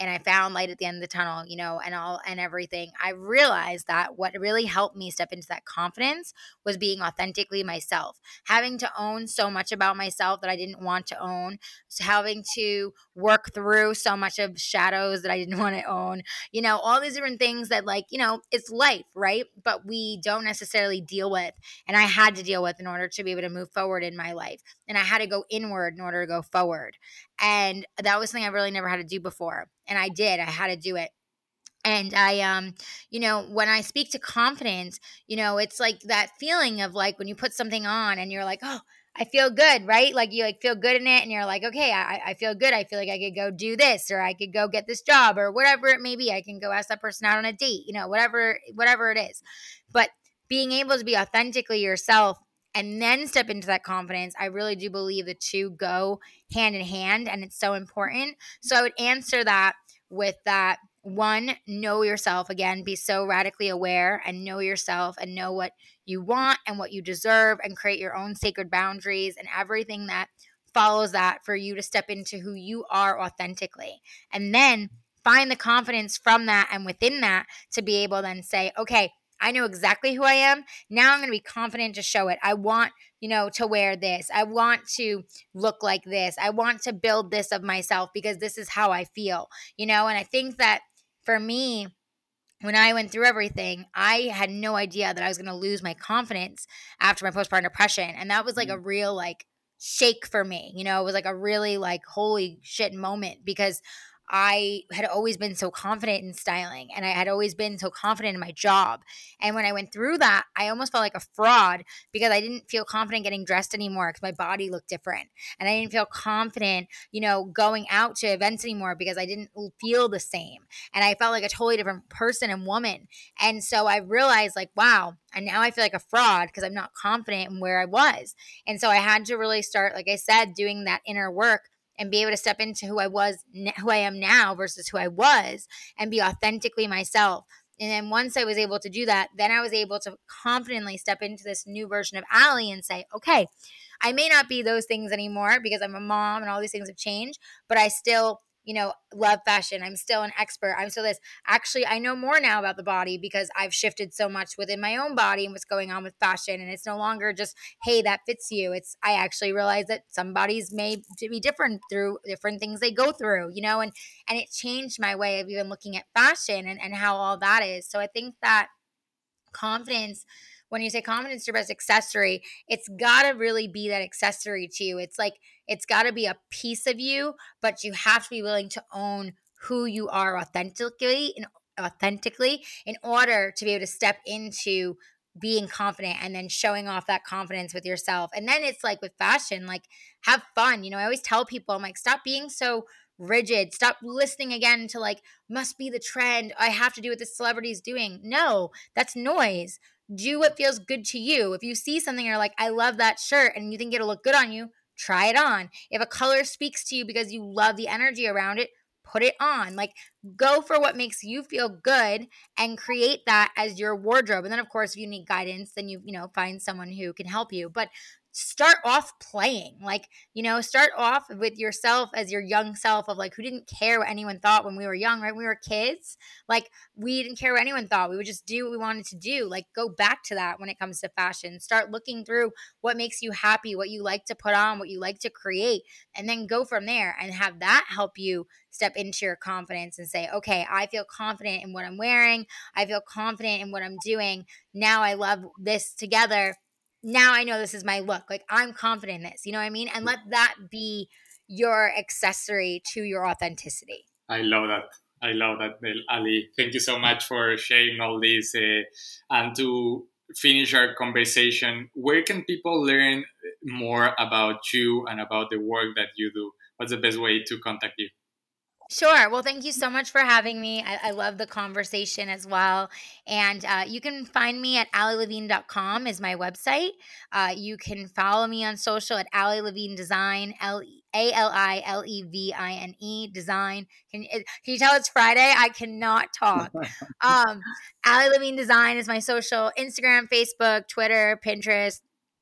and I found light at the end of the tunnel, you know, and all and everything. I realized that what really helped me step into that confidence was being authentically myself, having to own so much about myself that I didn't want to own, having to work through so much of shadows that I didn't [laughs] want to own, you know, all these different things that like, you know, it's life, right? But we don't necessarily deal with and I had to deal with in order to be able to move forward in my life. And I had to go inward in order to go forward. And that was something I really never had to do before. And I did, I had to do it. and i um you know when i speak to confidence you know it's like that feeling of like when you put something on and you're like oh I feel good, right? Like you like feel good in it and you're like, okay, I, I feel good. I feel like I could go do this or I could go get this job or whatever it may be. I can go ask that person out on a date, you know, whatever, whatever it is. But being able to be authentically yourself and then step into that confidence, I really do believe the two go hand in hand and it's so important. So I would answer that with that one, know yourself again, be so radically aware and know yourself and know what you want and what you deserve and create your own sacred boundaries and everything that follows that for you to step into who you are authentically. And then find the confidence from that and within that to be able then say, okay, I know exactly who I am. Now I'm going to be confident to show it. I want, you know, to wear this. I want to look like this. I want to build this of myself because this is how I feel, you know, and I think that for me, when I went through everything, I had no idea that I was going to lose my confidence after my postpartum depression. And that was like a mm. real, like, shake for me. You know, it was like a really, like, holy shit moment because I had always been so confident in styling and I had always been so confident in my job. And when I went through that, I almost felt like a fraud because I didn't feel confident getting dressed anymore because my body looked different. And I didn't feel confident, you know, going out to events anymore because I didn't feel the same. And I felt like a totally different person and woman. And so I realized, like, wow, and now I feel like a fraud because I'm not confident in where I was. And so I had to really start, like I said, doing that inner work and be able to step into who I was, who I am now versus who I was and be authentically myself. And then once I was able to do that, then I was able to confidently step into this new version of Ali and say, okay, I may not be those things anymore because I'm a mom and all these things have changed, but I still you know, love fashion. I'm still an expert. I'm still this. Actually, I know more now about the body because I've shifted so much within my own body and what's going on with fashion. And it's no longer just, hey, that fits you. It's I actually realize that some bodies may be different through different things they go through, you know, and and it changed my way of even looking at fashion and, and how all that is. So I think that confidence when you say confidence is your best accessory, it's got to really be that accessory to you. It's like it's got to be a piece of you, but you have to be willing to own who you are authentically and authentically in order to be able to step into being confident and then showing off that confidence with yourself. And then it's like with fashion, like have fun. You know, I always tell people, I'm like, stop being so rigid. Stop listening again to like, must be the trend. I have to do what this celebrity is doing. No, that's noise do what feels good to you. If you see something you're like, I love that shirt and you think it'll look good on you, try it on. If a color speaks to you because you love the energy around it, put it on. Like go for what makes you feel good and create that as your wardrobe. And then of course, if you need guidance, then you, you know, find someone who can help you. But start off playing like you know start off with yourself as your young self of like who didn't care what anyone thought when we were young right? When we were kids like we didn't care what anyone thought. We would just do what we wanted to do. Like go back to that when it comes to fashion. Start looking through what makes you happy what you like to put on what you like to create and then go from there and have that help you step into your confidence and say okay i feel confident in what i'm wearing. I feel confident in what i'm doing. Now i love this together now I know this is my look. Like I'm confident in this. You know what I mean? And let that be your accessory to your authenticity. I love that. I love that, Ali. Thank you so much for sharing all this. Uh, and to finish our conversation, where can people learn more about you and about the work that you do? What's the best way to contact you? Sure. Well, thank you so much for having me. I, I love the conversation as well. And uh, you can find me at alilevine.com is my website. Uh, you can follow me on social at Ali Levine Design, L A L I L E V I N E Design. Can, can you tell it's Friday? I cannot talk. [laughs] um, Ali Levine Design is my social Instagram, Facebook, Twitter, Pinterest,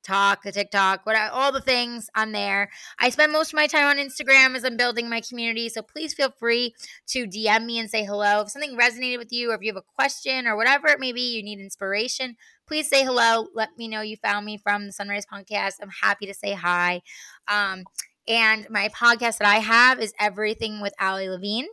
Talk, the TikTok, what all the things on there. I spend most of my time on Instagram as I'm building my community. So please feel free to DM me and say hello. If something resonated with you, or if you have a question or whatever it may be, you need inspiration, please say hello. Let me know you found me from the Sunrise Podcast. I'm happy to say hi. Um, and my podcast that I have is Everything with Ali Levine.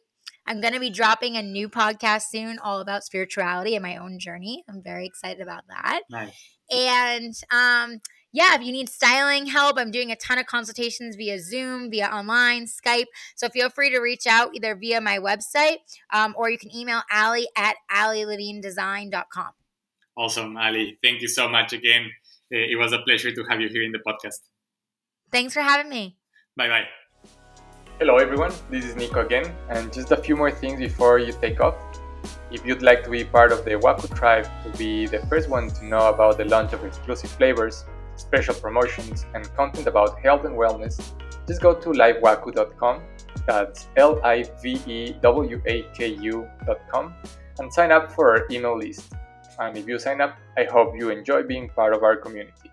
I'm going to be dropping a new podcast soon all about spirituality and my own journey. I'm very excited about that. Nice. And um, yeah, if you need styling help, I'm doing a ton of consultations via Zoom, via online, Skype. So feel free to reach out either via my website um, or you can email Ali at AliLevineDesign.com. Awesome, Ali. Thank you so much again. It was a pleasure to have you here in the podcast. Thanks for having me. Bye bye. Hello, everyone. This is Nico again, and just a few more things before you take off. If you'd like to be part of the Waku tribe to be the first one to know about the launch of exclusive flavors, special promotions, and content about health and wellness, just go to livewaku.com. That's L I V E W A K U.com and sign up for our email list. And if you sign up, I hope you enjoy being part of our community.